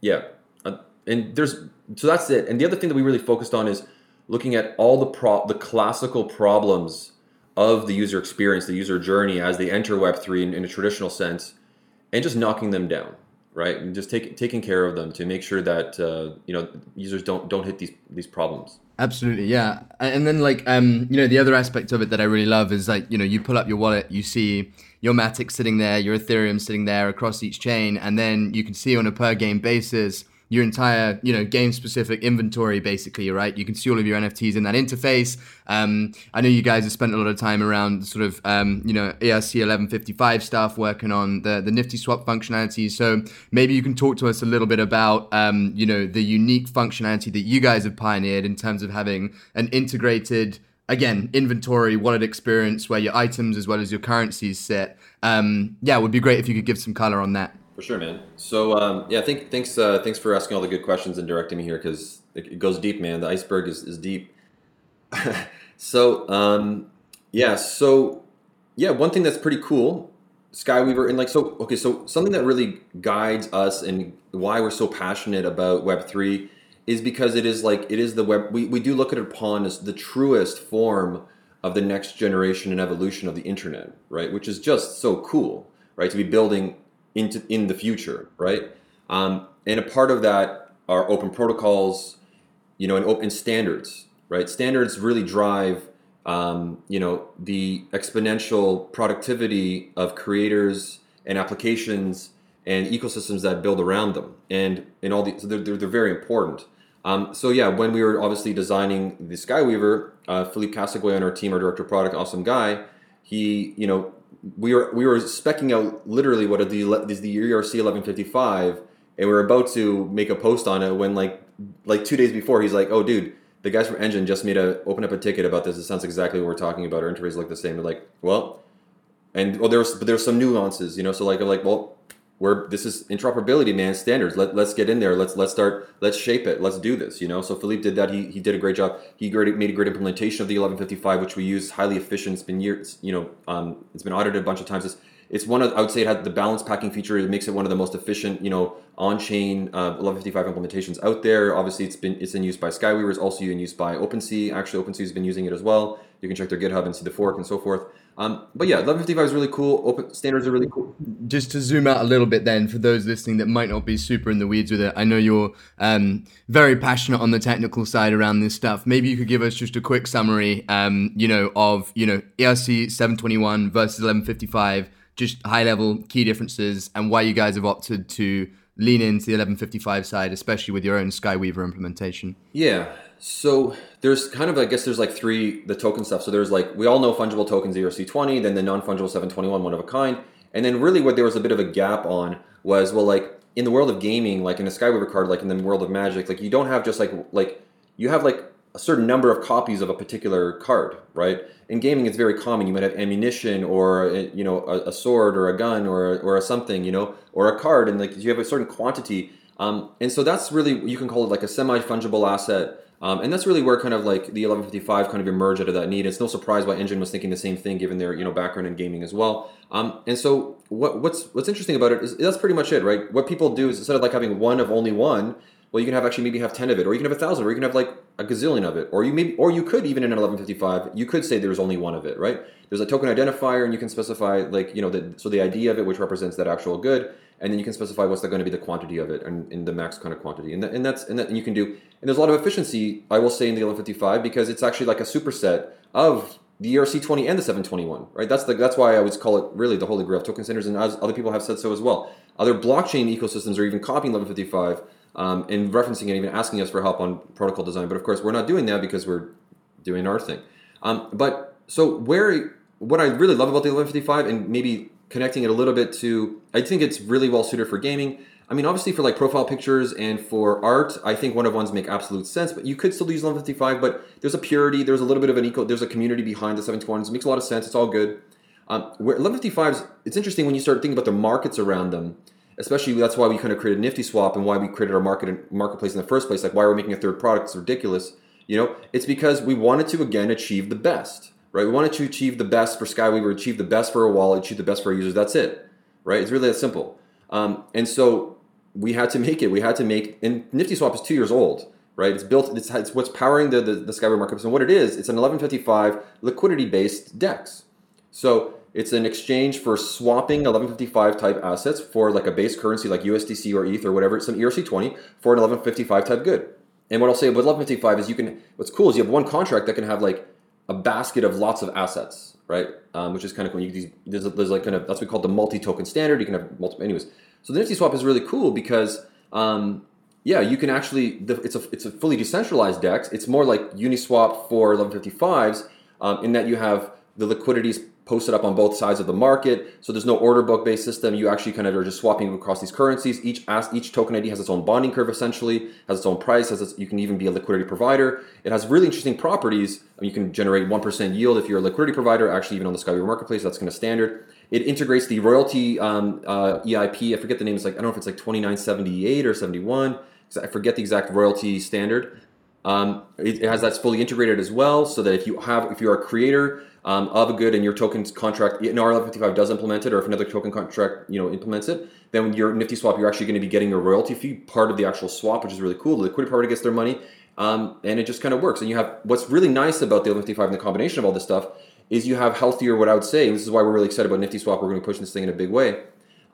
yeah, uh, and there's so that's it. And the other thing that we really focused on is looking at all the pro the classical problems of the user experience, the user journey as they enter Web3 in, in a traditional sense, and just knocking them down, right? And just take, taking care of them to make sure that uh, you know users don't don't hit these these problems. Absolutely, yeah. And then like um, you know the other aspect of it that I really love is like you know you pull up your wallet, you see your Matic sitting there, your Ethereum sitting there across each chain, and then you can see on a per game basis your entire you know game specific inventory basically right? You can see all of your nfts in that interface. Um, i know you guys have spent a lot of time around sort of um, you know erc 1155 stuff working on the the Niftyswap functionality. So maybe you can talk to us a little bit about um, you know the unique functionality that you guys have pioneered in terms of having an integrated again inventory wallet experience where your items as well as your currencies sit. Um, yeah it would be great if you could give some color on that for sure, man. So um, yeah, think, thanks uh, thanks for asking all the good questions and directing me here because it, it, goes deep, man. The iceberg is, is deep. so um, yeah, so yeah, one thing that's pretty cool, Skyweaver, and like so okay, so something that really guides us and why we're so passionate about Web three is because it is like it is the web. We we do look at it upon as the truest form of the next generation and evolution of the internet, right? Which is just so cool, right? To be building into in the future, right? Um, and a part of that are open protocols, you know, and open standards, right? Standards really drive, um, you know, the exponential productivity of creators and applications and ecosystems that build around them, and and all the so they're, they're, they're very important. Um, so yeah, when we were obviously designing the Skyweaver, uh, Philippe Castonguay on our team, our director of product, awesome guy. He, you know, we were we were specking out literally what is the is the ERC 1155, and we were about to make a post on it when like like two days before he's like, oh dude, the guys from Enjin just made a open up a ticket about this. It sounds exactly what we're talking about. Our interface look the same. We're like, well, and well, there's but there's some nuances, you know. So like, I'm like, well, we're this is interoperability, man, standards. Let let's get in there. Let's let's start. Let's shape it. Let's do this. You know. So Philippe did that. He he did a great job. He made a great implementation of the 1155, which we use highly efficient. It's been years. You know, um, it's been audited a bunch of times. It's It's one of I would say it had the balance packing feature It makes it one of the most efficient, you know, on-chain uh, 1155 implementations out there. Obviously, it's been it's in use by Skyweaver. It's also in use by OpenSea. Actually, OpenSea has been using it as well. You can check their GitHub and see the fork and so forth. Um, but yeah, 1155 is really cool. Open standards are really cool. Just to zoom out a little bit, then, for those listening that might not be super in the weeds with it, I know you're um, very passionate on the technical side around this stuff. Maybe you could give us just a quick summary, um, you know, of you know ERC 721 versus 1155, just high level key differences, and why you guys have opted to lean into the 1155 side, especially with your own Skyweaver implementation. Yeah. So there's kind of, I guess there's like three, the token stuff. So there's like, we all know fungible tokens ERC20, then the non-fungible 721, one of a kind. And then really what there was a bit of a gap on was, well, like in the world of gaming, like in a Skyweaver card, like in the world of magic, like you don't have just like, like you have like a certain number of copies of a particular card, right? In gaming, it's very common. You might have ammunition or you know a, a sword or a gun or or a something, you know, or a card, and like you have a certain quantity. Um, and so that's really you can call it like a semi fungible asset. Um, and that's really where kind of like the 1155 kind of emerged out of that need. It's no surprise why Enjin was thinking the same thing, given their you know background in gaming as well. Um, and so what, what's what's interesting about it is that's pretty much it, right? What people do is instead of like having one of only one, well, you can have actually maybe have ten of it, or you can have a thousand, or you can have like a gazillion of it, or you maybe, or you could even in an 1155, you could say there's only one of it, right? There's a token identifier, and you can specify like you know the, so the ID of it, which represents that actual good, and then you can specify what's going to be the quantity of it and in the max kind of quantity, and, that, and that's and that and you can do, and there's a lot of efficiency, I will say in the 1155 because it's actually like a superset of the ERC20 and the 721, right? That's the that's why I always call it really the holy grail of token standards, and as other people have said so as well. Other blockchain ecosystems are even copying 1155 um, and referencing and even asking us for help on protocol design. But of course, we're not doing that because we're doing our thing. Um, but so where what I really love about the 1155 and maybe connecting it a little bit to, I think it's really well suited for gaming. I mean, obviously for like profile pictures and for art, I think one of ones make absolute sense. But you could still use 1155. But there's a purity, there's a little bit of an eco, there's a community behind the 721s. It makes a lot of sense. It's all good. Um, where 1155s, it's interesting when you start thinking about the markets around them especially that's why we kind of created Niftyswap and why we created our market marketplace in the first place. Like why we're making a third product is ridiculous. You know, it's because we wanted to again achieve the best, right? We wanted to achieve the best for Skyweaver, achieve the best for a wallet, achieve the best for our users. That's it, right? It's really that simple. Um, and so we had to make it. We had to make. And Niftyswap is two years old, right? It's built. It's, it's what's powering the the, the Skyweaver marketplace. And what it is, it's an 1155 liquidity based DEX. So it's an exchange for swapping 1155 type assets for like a base currency like USDC or ETH or whatever. An ERC20 for an 1155 type good. And what I'll say about 1155 is you can, what's cool is you have one contract that can have like a basket of lots of assets, right? Um, which is kind of cool. You, these, there's, there's, like kind of, that's what we call the multi-token standard. You can have multiple, anyways. So the Niftyswap is really cool because, um, yeah, you can actually, it's a, it's a fully decentralized DEX. It's more like Uniswap for 1155s um, in that you have the liquidities posted up on both sides of the market. So there's no order book based system. You actually kind of are just swapping across these currencies. Each each token ID has its own bonding curve essentially, has its own price. Has its, you can even be a liquidity provider. It has really interesting properties. I mean, you can generate one percent yield if you're a liquidity provider. Actually, even on the Skyweaver marketplace, that's kind of standard. It integrates the royalty um, uh, EIP. I forget the name. It's like I don't know if it's like 2978 or 71. I forget the exact royalty standard. Um, it, it has that's fully integrated as well, so that if you have if you are a creator um, of a good and your token contract, in RL55 does implement it, or if another token contract you know implements it, then your Niftyswap, you're actually going to be getting a royalty fee part of the actual swap, which is really cool. The liquidity party gets their money, um, and it just kind of works. And you have what's really nice about the Niftyswap and the combination of all this stuff is you have healthier. What I would say, and this is why we're really excited about Niftyswap. We're going to be pushing this thing in a big way.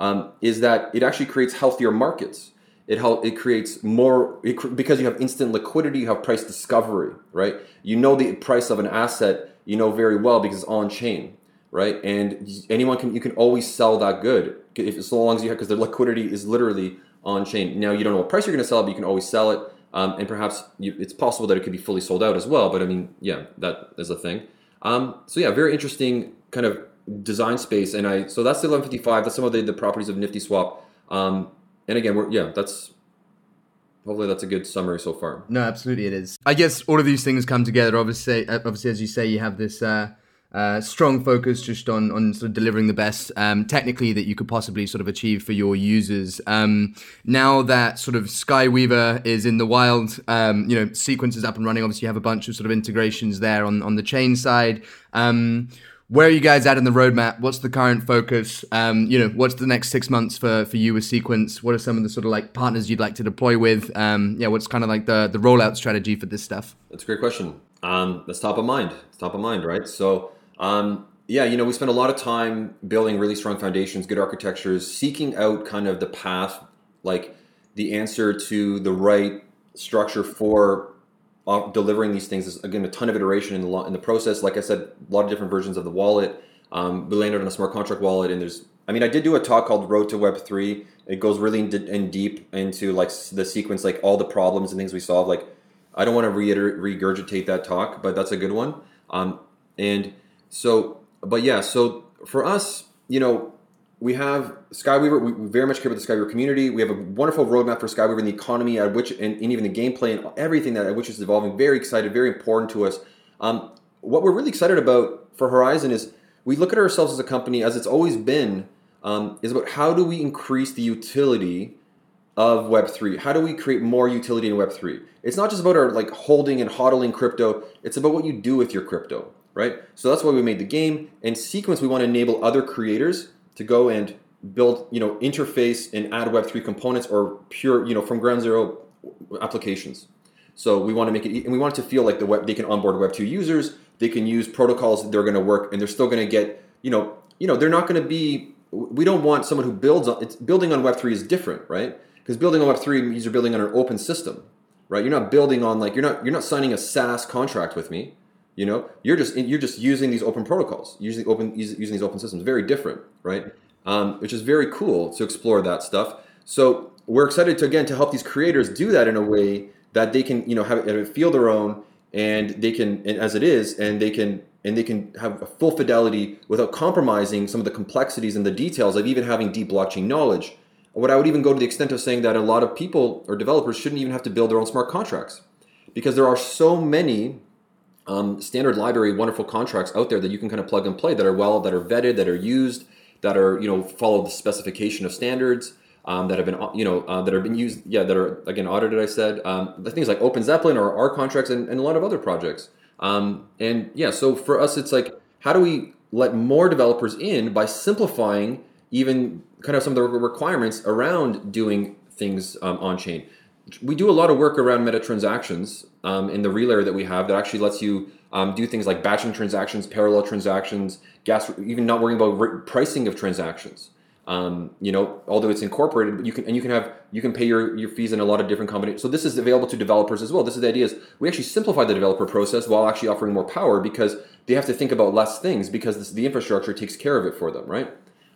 Um, is that it actually creates healthier markets. It help, it creates more it, because you have instant liquidity. You have price discovery, right? You know the price of an asset you know very well because it's on chain, right? And anyone can you can always sell that good if so long as you have because the liquidity is literally on chain. Now you don't know what price you're going to sell but you can always sell it. Um, and perhaps you, it's possible that it could be fully sold out as well. But I mean, yeah, that is a thing. Um, so yeah, very interesting kind of design space. And I so that's the 1155. That's some of the, the properties of Niftyswap. Um, and again, we're yeah, that's hopefully that's a good summary so far. No, absolutely it is. I guess all of these things come together. Obviously, obviously, as you say, you have this uh, uh, strong focus just on on sort of delivering the best um, technically that you could possibly sort of achieve for your users. Um, now that sort of Skyweaver is in the wild, um, you know, sequence is up and running. Obviously, you have a bunch of sort of integrations there on on the chain side. Um, where are you guys at in the roadmap? What's the current focus? Um, you know, what's the next six months for for you with Sequence? What are some of the sort of like partners you'd like to deploy with? Um, yeah, what's kind of like the the rollout strategy for this stuff? That's a great question. That's top of mind. It's top of mind, right? So, um, yeah, you know, we spend a lot of time building really strong foundations, good architectures, seeking out kind of the path, like the answer to the right structure for uh, delivering these things. Is again a ton of iteration in the in the process. Like I said, a lot of different versions of the wallet. Um, we landed on a smart contract wallet, and there's. I mean, I did do a talk called Road to Web three. It goes really in, in deep into like the sequence, like all the problems and things we solve. Like, I don't want to reiter- regurgitate that talk, but that's a good one. Um, and so but yeah, so for us, you know, we have Skyweaver. We very much care about the Skyweaver community. We have a wonderful roadmap for Skyweaver and the economy at which, and, and even the gameplay and everything that at which is evolving. Very excited, very important to us. Um, what we're really excited about for Horizon is we look at ourselves as a company, as it's always been, um, is about how do we increase the utility of Web3? How do we create more utility in Web3? It's not just about our like holding and hodling crypto. It's about what you do with your crypto right? So that's why we made the game. And Sequence, we want to enable other creators to go and build, you know, interface and add Web3 components or pure, you know, from ground zero applications. So we want to make it, and we want it to feel like the web, they can onboard Web2 users, they can use protocols that they're going to work, and they're still going to get, you know, you know, they're not going to be. We don't want someone who builds on. It's building on Web3 is different, right? Because building on Web3 means you're building on an open system, right? You're not building on like you're not you're not signing a SaaS contract with me you know, you're just you're just using these open protocols, using open using these open systems. Very different, right? Um, which is very cool to explore that stuff. So we're excited to again to help these creators do that in a way that they can you know have it feel their own and they can and as it is and they can and they can have a full fidelity without compromising some of the complexities and the details of even having deep blockchain knowledge. What I would even go to the extent of saying that a lot of people or developers shouldn't even have to build their own smart contracts because there are so many um, standard library wonderful contracts out there that you can kind of plug and play that are well that are vetted that are used that are you know follow the specification of standards um, that have been you know uh, that have been used yeah that are again audited I said. Um, the things like OpenZeppelin or our contracts and, and a lot of other projects. Um, and yeah so for us it's like how do we let more developers in by simplifying even kind of some of the requirements around doing things um, on chain we do a lot of work around meta transactions um, in the relayer that we have that actually lets you um, do things like batching transactions, parallel transactions, gas, even not worrying about re- pricing of transactions. Um, you know, although it's incorporated, you can and you can have you can pay your, your fees in a lot of different combinations. So this is available to developers as well. This is the idea is we actually simplify the developer process while actually offering more power because they have to think about less things because this, the infrastructure takes care of it for them, right?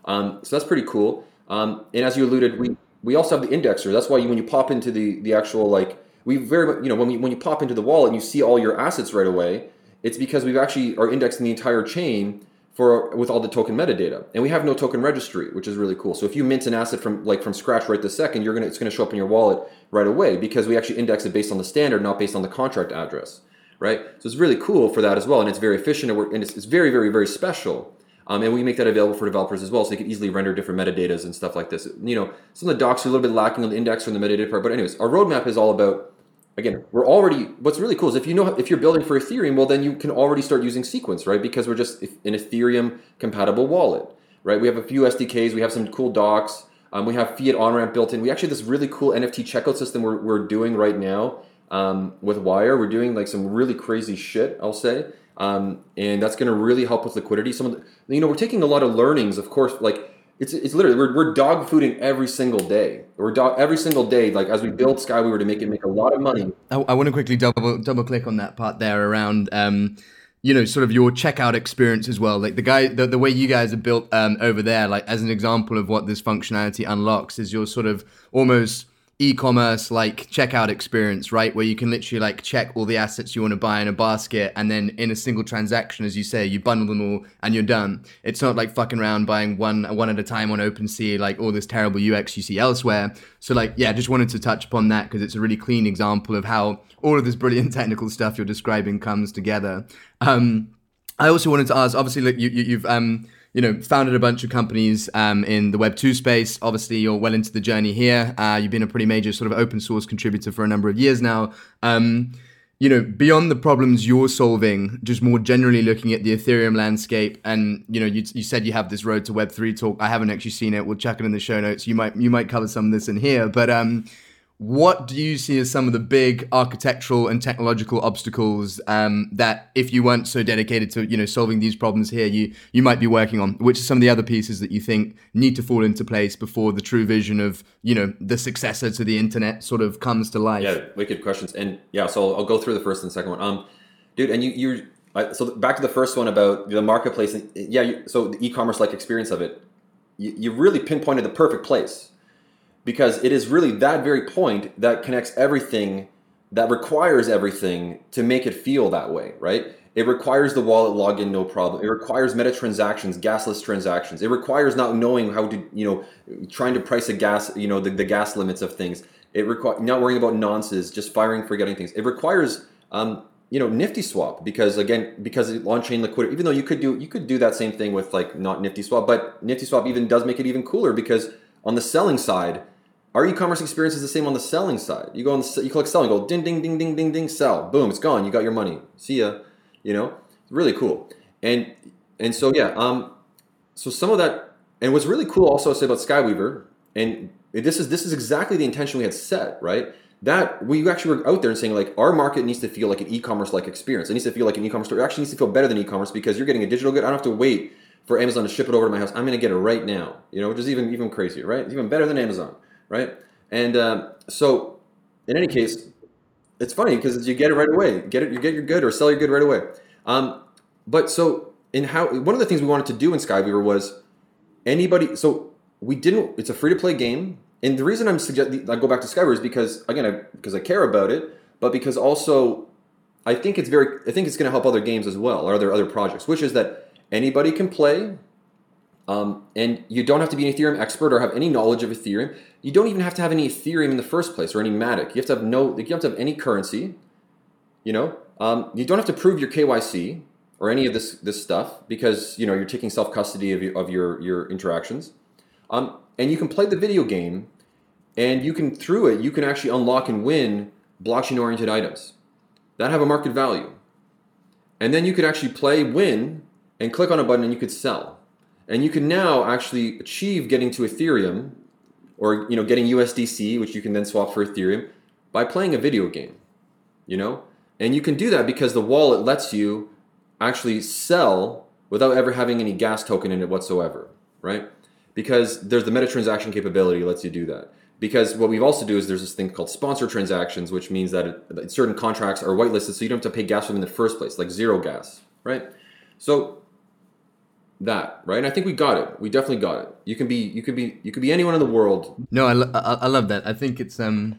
Um, so that's pretty cool. Um, and as you alluded, we we also have the indexer. That's why you, when you pop into the the actual like we very you know when we when you pop into the wallet and you see all your assets right away, it's because we've actually are indexing the entire chain for with all the token metadata, and we have no token registry, which is really cool. So if you mint an asset from like from scratch right this second, you're gonna it's gonna show up in your wallet right away because we actually index it based on the standard, not based on the contract address, right? So it's really cool for that as well, and it's very efficient and, and it's, it's very very very special. Um, and we make that available for developers as well, so they can easily render different metadatas and stuff like this. You know, some of the docs are a little bit lacking on the index or the metadata part, but anyways, our roadmap is all about. Again, we're already. What's really cool is if you know if you're building for Ethereum, well, then you can already start using Sequence, right? Because we're just an Ethereum compatible wallet, right? We have a few SDKs, we have some cool docs, um, we have fiat on ramp built in. We actually have this really cool NFT checkout system we're, we're doing right now um, with Wyre. We're doing like some really crazy shit, I'll say. Um, and that's going to really help with liquidity. Some of the, you know, we're taking a lot of learnings, of course, like it's, it's literally, we're, we're dog fooding every single day. We're dog, every single day, like as we build Sky, we were to make it make a lot of money. I, I want to quickly double, double click on that part there around, um, you know, sort of your checkout experience as well. Like the guy, the, the way you guys are built um, over there, like as an example of what this functionality unlocks is your sort of almost e-commerce like checkout experience, right? Where you can literally like check all the assets you want to buy in a basket and then in a single transaction, as you say, you bundle them all and you're done. It's not like fucking around buying one one at a time on OpenSea, like all this terrible UX you see elsewhere. So like, yeah, just wanted to touch upon that because it's a really clean example of how all of this brilliant technical stuff you're describing comes together. Um, I also wanted to ask, obviously, look, you, you, you've um, you know, founded a bunch of companies um, in the Web two space. Obviously, you're well into the journey here. Uh, you've been a pretty major sort of open source contributor for a number of years now. Um, you know, beyond the problems you're solving, just more generally looking at the Ethereum landscape, and you know, you, you said you have this road to Web three talk. I haven't actually seen it. We'll check it in the show notes. You might you might cover some of this in here, but um, what do you see as some of the big architectural and technological obstacles um, that, if you weren't so dedicated to you know solving these problems here, you you might be working on? Which are some of the other pieces that you think need to fall into place before the true vision of you know the successor to the internet sort of comes to life? Yeah, wicked questions. And yeah, so I'll, I'll go through the first and second one. Um, dude, and you you so back to the first one about the marketplace. Yeah, you, so the e-commerce like experience of it, you, you really pinpointed the perfect place because it is really that very point that connects everything that requires everything to make it feel that way, right? It requires the wallet login, no problem. It requires meta transactions, gasless transactions. It requires not knowing how to, you know, trying to price a gas, you know, the, the gas limits of things. It requires not worrying about nonces, just firing, forgetting things. It requires, um, you know, Niftyswap because again, because on chain liquidity. Even though you could do you could do that same thing with like not Niftyswap, but Niftyswap even does make it even cooler because on the selling side, our e-commerce experience is the same on the selling side. You go on, the, you click sell, and go ding, ding, ding, ding, ding, ding, sell, boom, it's gone. You got your money. See ya. You know, really cool. And and so yeah, um, so some of that, and what's really cool also to say about Skyweaver, and this is this is exactly the intention we had set, right? That we actually were out there and saying like our market needs to feel like an e-commerce like experience. It needs to feel like an e-commerce store. It actually needs to feel better than e-commerce because you're getting a digital good. I don't have to wait for Amazon to ship it over to my house. I'm going to get it right now. You know, which is even even crazier, right? It's even better than Amazon right? And um, so, in any case, it's funny because you get it right away. Get it, you get your good or sell your good right away. Um, but so in how one of the things we wanted to do in Skyweaver was anybody. So we didn't. It's a free to play game, and the reason I'm suggesting I go back to Skyweaver is because again, I, because I care about it, but because also I think it's very. I think it's going to help other games as well or other other projects, which is that anybody can play um, and you don't have to be an Ethereum expert or have any knowledge of Ethereum. You don't even have to have any Ethereum in the first place or any Matic. You have to have no. You have to have any currency. You know, um, you don't have to prove your KYC or any of this this stuff because you know you're taking self custody of, your, of your your interactions. Um, and you can play the video game, and you can through it you can actually unlock and win blockchain oriented items that have a market value. And then you could actually play, win, and click on a button, and you could sell. And you can now actually achieve getting to Ethereum or you know getting USDC, which you can then swap for Ethereum by playing a video game. You know? And you can do that because the wallet lets you actually sell without ever having any gas token in it whatsoever, right? Because there's the meta transaction capability lets you do that. Because what we've also do is there's this thing called sponsor transactions, which means that, it, that certain contracts are whitelisted, so you don't have to pay gas for them in the first place, like zero gas, right? So that right and i think we got it we definitely got it you can be you could be you could be anyone in the world no i, lo- I, I love that i think it's um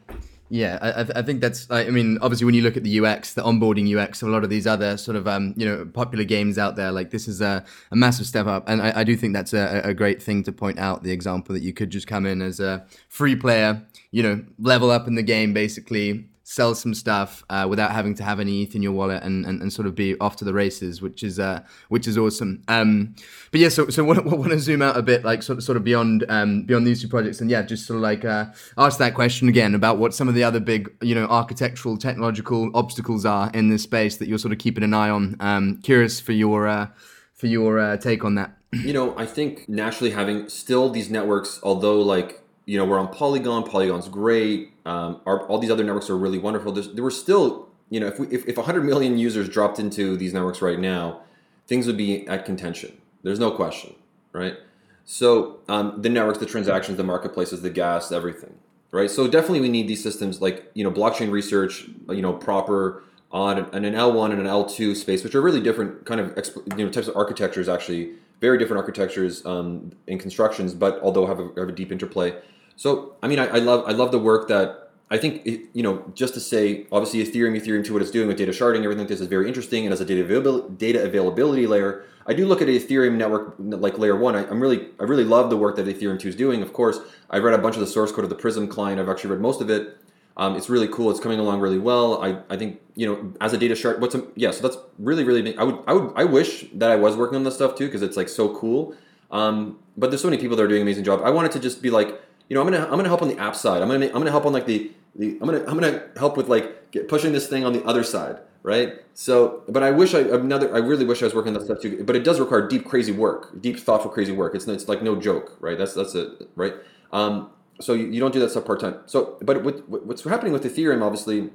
yeah, I, I think that's. I mean, obviously, when you look at the UX, the onboarding UX of a lot of these other sort of um, you know popular games out there, like this is a, a massive step up, and I, I do think that's a, a great thing to point out. The example that you could just come in as a free player, you know, level up in the game, basically sell some stuff uh, without having to have any ETH in your wallet and, and, and sort of be off to the races, which is uh, which is awesome. Um, but yeah, so so I want to zoom out a bit, like sort of sort of beyond um, beyond these two projects, and yeah, just sort of like uh, ask that question again about what some of the other big you know architectural technological obstacles are in this space that you're sort of keeping an eye on. Um, curious for your uh, for your uh, take on that. You know, I think naturally having still these networks, although like you know, we're on Polygon. Polygon's great. Um, our, all these other networks are really wonderful. There's, there were still, you know, if, we, if, if 100 million users dropped into these networks right now, things would be at contention. There's no question, right? So um, the networks, the transactions, the marketplaces, the gas, everything, right? So definitely we need these systems like, you know, blockchain research, you know, proper on an, an L1 and an L2 space, which are really different kind of, you know, types of architectures actually, very different architectures um, in constructions, but although have a, have a deep interplay. So I mean, I, I love I love the work that I think it, you know. Just to say, obviously, Ethereum, Ethereum two, what it's doing with data sharding, everything like this is very interesting. And as a data availability, data availability layer, I do look at Ethereum network like layer one. I, am really I really love the work that Ethereum two is doing. Of course, I've read a bunch of the source code of the Prysm client. I've actually read most of it. Um, it's really cool. It's coming along really well. I, I think you know as a data shard, what's a, yeah. So that's really really. Big. I would I would I wish that I was working on this stuff too because it's like so cool. Um, but there's so many people that are doing amazing job. I wanted to just be like you know, I'm gonna I'm gonna help on the app side. I'm gonna I'm gonna help on like the the I'm gonna I'm gonna help with like get, pushing this thing on the other side, right? So, but I wish I another I really wish I was working on that stuff too. But it does require deep, crazy work, deep, thoughtful, crazy work. It's it's like no joke, right? That's that's it, right? Um, so you, you don't do that stuff part time. So, but with, what's happening with Ethereum, obviously,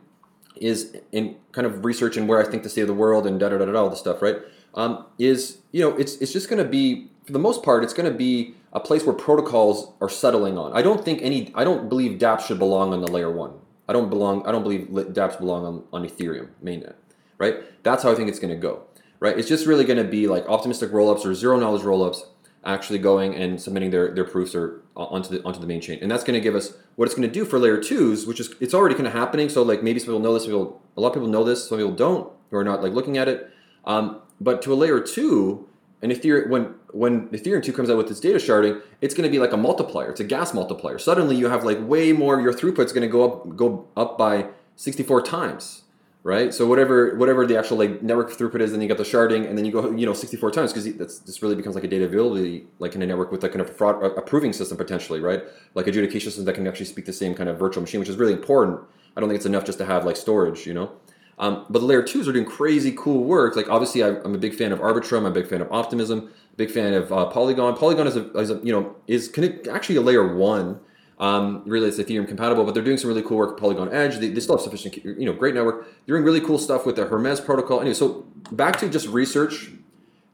is in kind of research and where I think the state of the world and da da da da all the stuff, right? Um, is you know it's it's just to be for the most part it's going to be a place where protocols are settling on. I don't think any I don't believe DApps should belong on the layer one. I don't belong I don't believe DApps belong on, on Ethereum mainnet, right? That's how I think it's going to go, right? It's just really going to be like optimistic rollups or zero knowledge rollups actually going and submitting their, their proofs or uh, onto the onto the main chain. And that's going to give us what it's going to do for layer twos, which is it's already kind of happening. So like maybe some people know this, people a lot of people know this, some people don't, who are not like looking at it. Um, but to a layer two, and Ethereum when when Ethereum two comes out with its data sharding, it's going to be like a multiplier. It's a gas multiplier. Suddenly you have like way more. Your throughput's going to go up go up by 64 times right? So whatever whatever the actual like network throughput is, then you get the sharding, and then you go you know 64 times because that's this really becomes like a data availability like in a network with like kind of a fraud uh, approving system potentially, right? Like adjudication system that can actually speak the same kind of virtual machine, which is really important. I don't think it's enough just to have like storage, you know. Um, but the layer twos are doing crazy cool work. Like obviously, I, am a big fan of Arbitrum. I'm a big fan of Optimism. Big fan of uh, Polygon. Polygon is a, is a you know is actually a layer one um, really, it's Ethereum compatible, but they're doing some really cool work with Polygon Edge. They, they, still have sufficient, you know, great network. They're doing really cool stuff with the Hermez protocol. Anyway, so back to just research,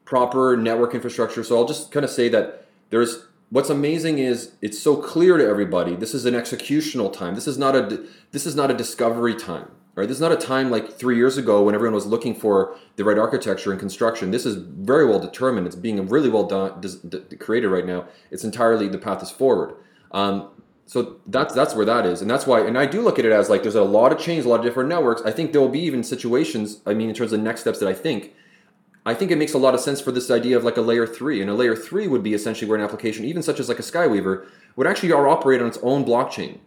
proper network infrastructure. So I'll just kind of say that there's what's amazing is it's so clear to everybody. This is an executional time. This is not a this is not a discovery time. Right? This is not a time like three years ago when everyone was looking for the right architecture and construction. This is very well determined. It's being really well done, created right now. It's entirely the path is forward. Um, so that's that's where that is, and that's why. And I do look at it as like there's a lot of change, a lot of different networks. I think there will be even situations. I mean, in terms of next steps that I think, I think it makes a lot of sense for this idea of like a layer three, and a layer three would be essentially where an application, even such as like a Skyweaver, would actually operate on its own blockchain.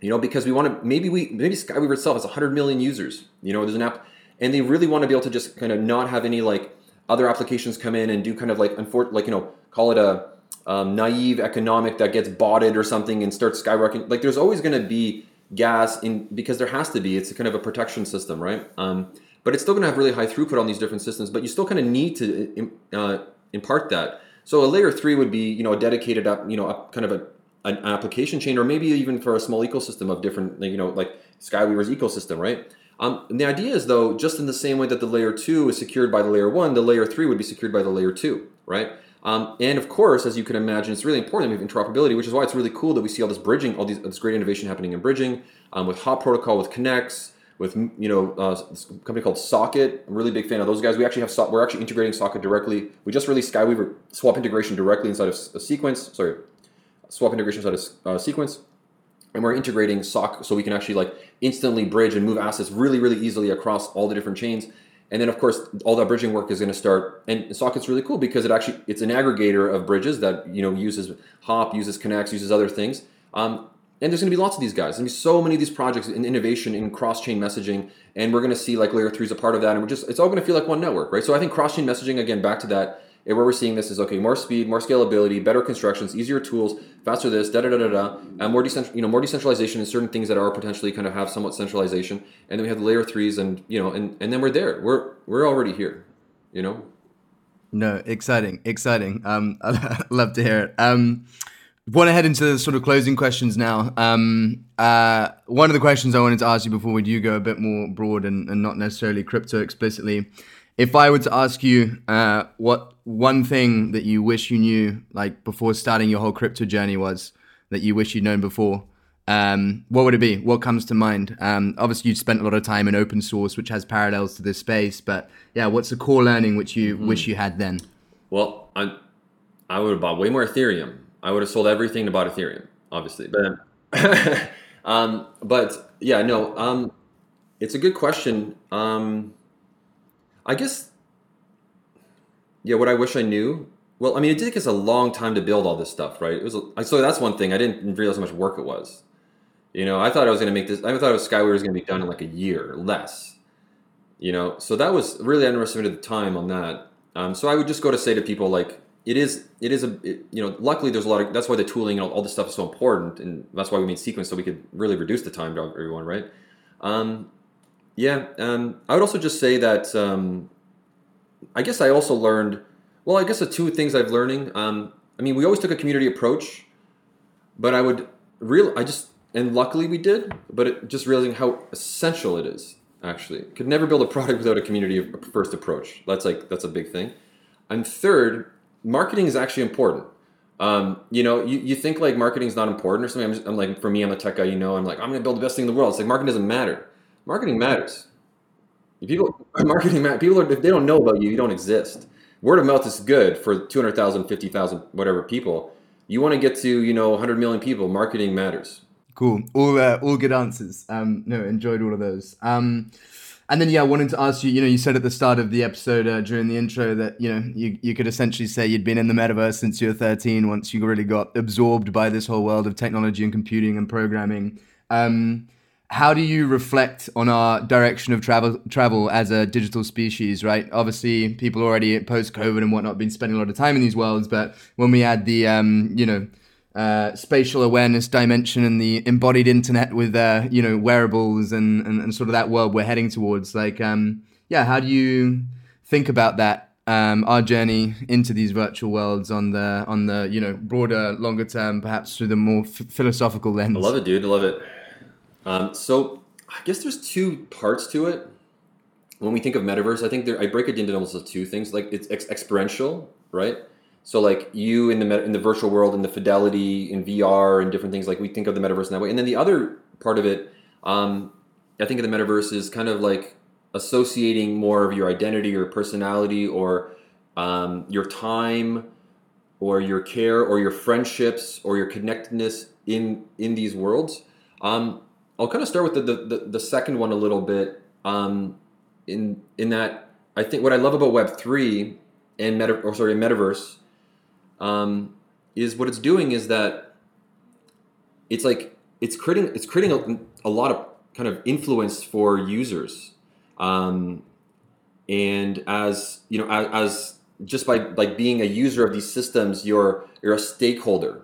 You know, because we want to maybe we maybe Skyweaver itself has 100 million users. You know, there's an app, and they really want to be able to just kind of not have any like other applications come in and do kind of like unfor- like you know call it a um, naive economic that gets botted or something and starts skyrocketing. Like there's always going to be gas in because there has to be. It's kind of a protection system, right? Um, but it's still going to have really high throughput on these different systems. But you still kind of need to uh, impart that. So a layer three would be you know a dedicated up you know a, kind of a an application chain or maybe even for a small ecosystem of different you know like Skyweaver's ecosystem, right? Um, and the idea is though, just in the same way that the layer two is secured by the layer one, the layer three would be secured by the layer two, right? Um, and of course, as you can imagine, it's really important we have interoperability, which is why it's really cool that we see all this bridging, all these, this great innovation happening in bridging um, with Hop Protocol, with Connext, with you know uh, company called Socket. I'm a really big fan of those guys. We actually have so- we're actually integrating Socket directly. We just released Skyweaver swap integration directly inside of a sequence. Sorry, swap integration inside of uh, sequence, and we're integrating Sock so we can actually like instantly bridge and move assets really really easily across all the different chains. And then of course all that bridging work is going to start. And Socket's really cool because it actually it's an aggregator of bridges that you know uses Hop, uses Connext, uses other things. Um, and there's going to be lots of these guys. There's going to be so many of these projects in innovation in cross-chain messaging, and we're going to see like layer three is a part of that, and we're just it's all going to feel like one network, right? So I think cross-chain messaging again, back to that, and where we're seeing this is okay, more speed, more scalability, better constructions, easier tools, faster this, da da da da da, and more you know, more decentralization in certain things that are potentially kind of have somewhat centralization, and then we have the layer threes, and you know, and and then we're there. We're we're already here, you know. No, exciting, exciting. Um, I love to hear it. Um, want to head into the sort of closing questions now. Um, uh, one of the questions I wanted to ask you before we do go a bit more broad and, and not necessarily crypto explicitly if I were to ask you uh, what one thing that you wish you knew, like before starting your whole crypto journey, was that you wish you'd known before, um, what would it be? What comes to mind? Um, obviously, you've spent a lot of time in open source, which has parallels to this space. But yeah, what's the core learning which you mm-hmm. wish you had then? Well, I I would have bought way more Ethereum. I would have sold everything to buy Ethereum, obviously. But um, but yeah, no. Um, it's a good question. Um, I guess, yeah. What I wish I knew. Well, I mean, it take us a long time to build all this stuff, right? It was so that's one thing. I didn't realize how much work it was. You know, I thought I was going to make this. I thought it was going to be done in like a year or less. You know, so that was really underestimated the time on that. Um, so I would just go to say to people like, it is it is a it, you know luckily there's a lot of that's why the tooling and all, all this stuff is so important and that's why we made sequence so we could really reduce the time to everyone right um, yeah um, i would also just say that um, i guess i also learned well i guess the two things i've learning um, i mean we always took a community approach but i would real i just and luckily we did but it, just realizing how essential it is actually could never build a product without a community first approach that's like that's a big thing and third marketing is actually important. Um, you know, you, you think like marketing is not important or something. I'm, just, I'm, like, for me, I'm a tech guy. You know, I'm like, I'm going to build the best thing in the world. It's like marketing doesn't matter. Marketing matters. If people marketing people are, if they don't know about you, you don't exist. Word of mouth is good for 200,000, 50,000, whatever people. You want to get to you know 100 million people. Marketing matters. Cool. All uh, all good answers. Um, no, enjoyed all of those. Um, and then, yeah, I wanted to ask you. You know, you said at the start of the episode uh, during the intro that you know you, you could essentially say you'd been in the metaverse since you were 13. Once you really got absorbed by this whole world of technology and computing and programming. Um, how do you reflect on our direction of travel travel as a digital species? Right, obviously, people already post COVID and whatnot been spending a lot of time in these worlds, but when we add the um, you know uh, spatial awareness dimension and the embodied internet with uh, you know wearables and, and, and sort of that world we're heading towards. Like, um, yeah, how do you think about that? Um, our journey into these virtual worlds on the on the you know broader, longer term, perhaps through the more f- philosophical lens. I love it, dude. I love it. Um, so I guess there's two parts to it. When we think of metaverse, I think there, I break it into almost two things. Like it's ex- experiential, right? So like you in the in the virtual world and the fidelity in VR and different things like we think of the metaverse in that way. And then the other part of it, um, I think of the metaverse is kind of like associating more of your identity or personality or um, your time or your care or your friendships or your connectedness in in these worlds. Um, I'll kind of start with the, the, the, the second one a little bit. Um, in in that I think what I love about Web three and meta or sorry metaverse um, is what it's doing is that it's like it's creating it's creating a, a lot of kind of influence for users um, and as you know as, as, just by like being a user of these systems you're you're a stakeholder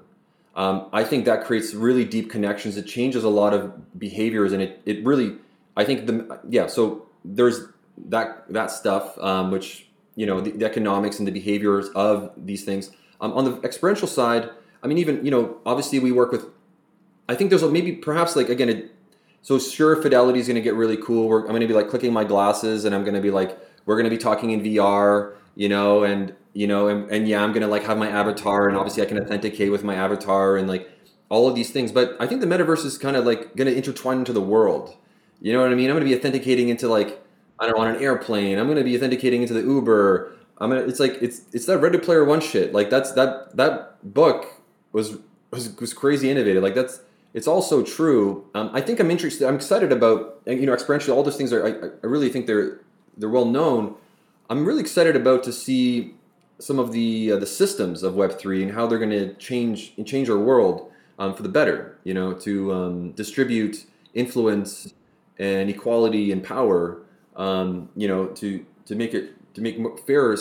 um, i think that creates really deep connections it changes a lot of behaviors and it, it really i think the yeah so there's that that stuff um, which you know the, the economics and the behaviors of these things um, on the experiential side, I mean, even you know, obviously we work with. I think there's a, maybe perhaps like again, it, so sure, fidelity is going to get really cool. We're, I'm going to be like clicking my glasses, and I'm going to be like, we're going to be talking in VR, you know, and you know, and, and yeah, I'm to like have my avatar, and obviously I can authenticate with my avatar, and like all of these things. But I think the metaverse is kind of like to intertwine into the world. You know what I mean? I'm to be authenticating into like I don't know on an airplane. I'm to be authenticating into the Uber. I'm gonna. it's like it's it's that Ready Player One shit. Like that's that that book was was was crazy innovative. Like that's it's all so true. Um, I think I'm interested. I'm excited about you know experiential. All those things are. I, I really think they're they're well known. I'm really excited about to see some of the uh, the systems of Web three and how they're going to change change our world um, for the better. You know, to um, distribute influence and equality and power. Um, you know, to to make it to make fairer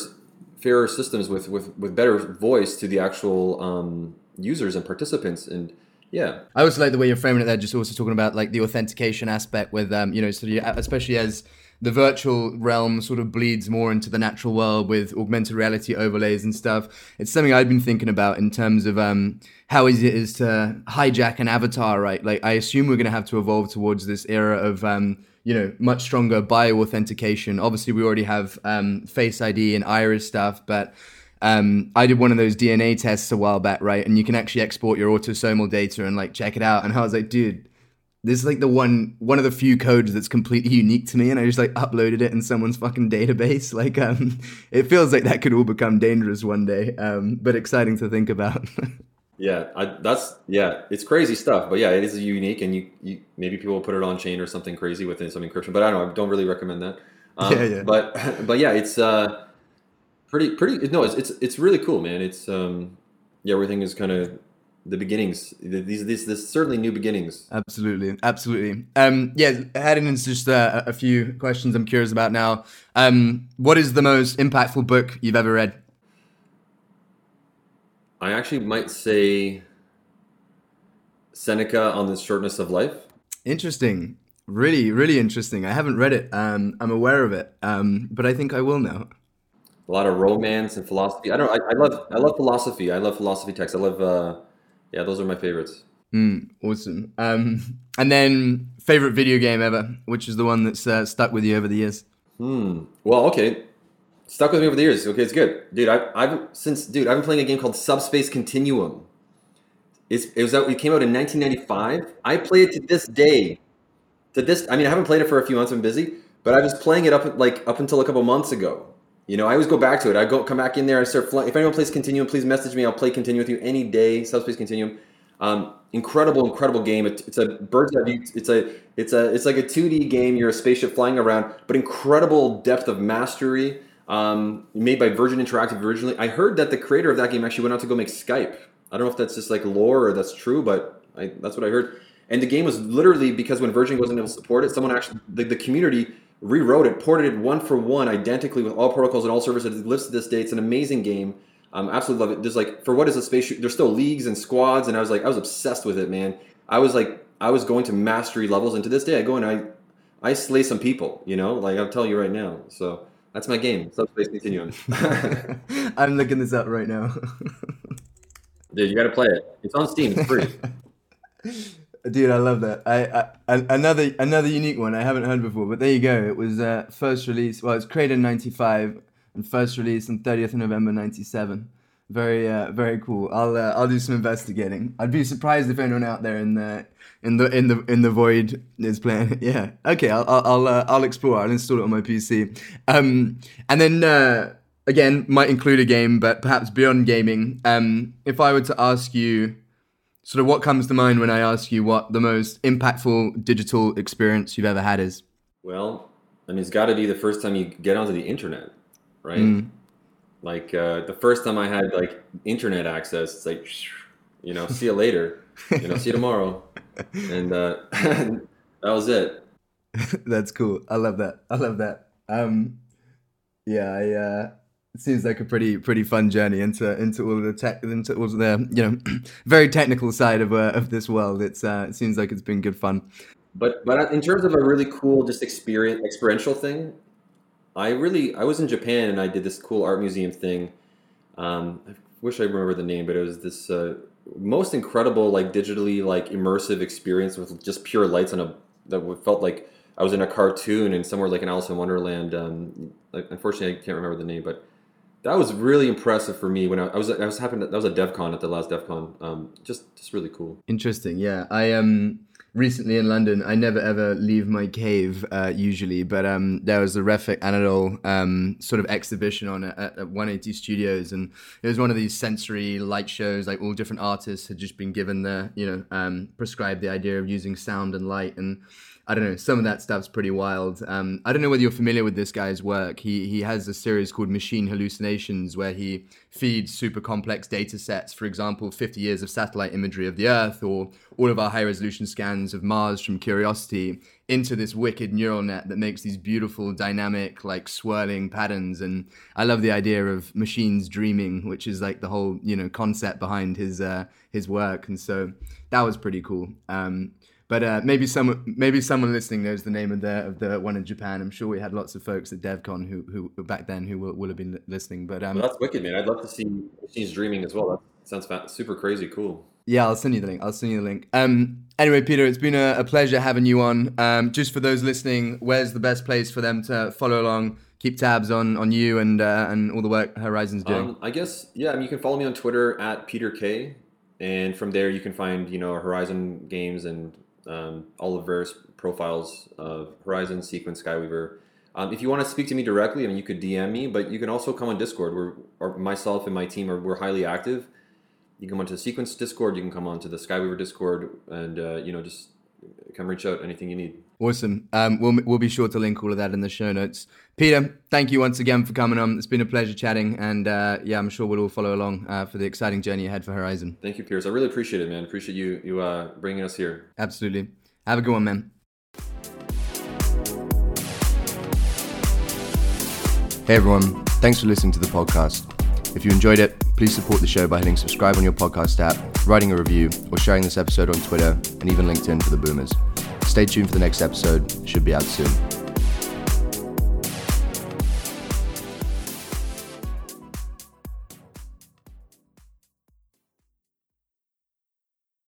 fairer systems with with with better voice to the actual um, users and participants and yeah i also like the way you're framing it there just also talking about like the authentication aspect with um you know especially as the virtual realm sort of bleeds more into the natural world with augmented reality overlays and stuff. It's something I've been thinking about in terms of um, how easy it is to hijack an avatar, right? Like, I assume we're going to have to evolve towards this era of um, you know much stronger bio authentication. Obviously, we already have um, Face ID and iris stuff, but um, I did one of those DNA tests a while back, right? And you can actually export your autosomal data and like check it out. And I was like, dude, this is like the one one of the few codes that's completely unique to me, and I just like uploaded it in someone's fucking database. Like, um, it feels like that could all become dangerous one day, um, but exciting to think about. Yeah, I, that's yeah, it's crazy stuff. But yeah, it is unique, and you, you maybe people will put it on chain or something crazy within some encryption. But I don't know. I don't really recommend that. Um, yeah, yeah. But but yeah, it's uh, pretty pretty. No, it's it's it's really cool, man. It's um, yeah, everything is kind of the beginnings. These these this certainly new beginnings. Absolutely, absolutely. Um, yeah, heading into just uh, a few questions I'm curious about now. Um, what is the most impactful book you've ever read? I actually might say Seneca on the shortness of life. Interesting. Really, really interesting. I haven't read it. Um, I'm aware of it, um, but I think I will now. A lot of romance and philosophy. I don't. I, I love. I love philosophy. I love philosophy texts. I love. Uh, yeah, those are my favorites. Mm, awesome. Um, and then favorite video game ever, which is the one that's uh, stuck with you over the years. Hmm. Well, okay. Stuck with me over the years. Okay, it's good, dude. I've, I've since, dude. I've been playing a game called Subspace Continuum. It's, it was out. It came out in 1995. I play it to this day to this i mean i haven't played it for a few months i'm busy but i was playing it up like up until a couple months ago you know i always go back to it. I go come back in there and start flying if anyone plays continuum please message me i'll play continuum with you any day subspace continuum. Um, incredible incredible game. It, it's a bird's eye view it's a it's a it's like a 2d game. You're a spaceship flying around but incredible depth of mastery um, made by virgin interactive originally. I heard that the creator of that game actually went out to go make skype. I don't know if that's just like lore or that's true but I, that's what i heard. And the game was literally because when Virgin wasn't able to support it, someone actually the, the community rewrote it, ported it one for one identically with all protocols and all services. It lives to this day. It's an amazing game. Um, absolutely love it. There's like for what is a space? There's still leagues and squads, and I was like I was obsessed with it, man. I was like I was going to mastery levels, and to this day I go and I I slay some people. You know, like I'm telling you right now. So that's my game. Subspace Continuum. I'm looking this up right now. Dude, you got to play it. It's on Steam. It's free. Dude, I love that. I, I another another unique one I haven't heard before, but there you go. It was uh, first release. Well, it's created in '95 and first release on 30th of November '97. Very uh, very cool. I'll uh, I'll do some investigating. I'd be surprised if anyone out there in the in the in the in the void is playing it. Yeah. Okay. I'll I'll I'll, uh, explore. I'll install it on my PC. Um, and then uh, again might include a game, but perhaps beyond gaming. Um, if I were to ask you sort of what comes to mind when I ask you what the most impactful digital experience you've ever had is? Well, I mean, it's got to be the first time you get onto the internet, right? Mm. Like uh, the first time I had like internet access, it's like, you know, see you later, you know, see you tomorrow, and uh, that was it. That's cool. I love that. I love that. Um, yeah, I uh, it seems like a pretty pretty fun journey into into all the tech into all the you know very technical side of uh, of this world. It's uh, it seems like it's been good fun. But but in terms of a really cool just experience experiential thing, I really I was in Japan and I did this cool art museum thing. Um, I wish I remember the name, but it was this uh, most incredible like digitally like immersive experience with just pure lights on a that felt like I was in a cartoon and somewhere like an Alice in Wonderland. Um, like, unfortunately, I can't remember the name, but that was really impressive for me when I, I was I was happened that was a DevCon at the last DevCon. Um, just just really cool. Interesting, yeah. I um recently in London. I never ever leave my cave uh, usually, but um there was a Refik Anadol um sort of exhibition on at, at 180 Studios, and it was one of these sensory light shows. Like all different artists had just been given the you know um prescribed the idea of using sound and light and I don't know. Some of that stuff's pretty wild. Um, I don't know whether you're familiar with this guy's work. He he has a series called Machine Hallucinations, where he feeds super complex data sets. For example, 50 years of satellite imagery of the Earth, or all of our high resolution scans of Mars from Curiosity, into this wicked neural net that makes these beautiful, dynamic, like swirling patterns. And I love the idea of machines dreaming, which is like the whole you know concept behind his uh, his work. And so that was pretty cool. Um, but uh, maybe someone maybe someone listening knows the name of the of the one in Japan. I'm sure we had lots of folks at DevCon who who back then who will, will have been listening. But um, well, that's wicked, man. I'd love to see Machines Dreaming as well. That sounds super crazy cool. Yeah, I'll send you the link. I'll send you the link. Um, anyway, Peter, it's been a, a pleasure having you on. Um, just for those listening, where's the best place for them to follow along, keep tabs on on you and uh, and all the work Horizon's doing? Um, I guess yeah. I mean, you can follow me on Twitter at Peter K, and from there you can find you know Horizon games and um, various profiles of Horizon, Sequence, Skyweaver. Um, if you want to speak to me directly, I mean, you could DM me, but you can also come on Discord. We're, or myself and my team are we're highly active. You can come onto the Sequence Discord. You can come onto the Skyweaver Discord, and uh, you know, just come reach out anything you need. Awesome. Um, we'll we'll be sure to link all of that in the show notes. Peter, thank you once again for coming on. It's been a pleasure chatting, and uh, yeah, I'm sure we'll all follow along uh, for the exciting journey ahead for Horizon. Thank you, Piers. I really appreciate it, man. Appreciate you you uh, bringing us here. Absolutely. Have a good one, man. Hey everyone, thanks for listening to the podcast. If you enjoyed it, please support the show by hitting subscribe on your podcast app, writing a review, or sharing this episode on Twitter and even LinkedIn for the boomers. Stay tuned for the next episode, should be out soon.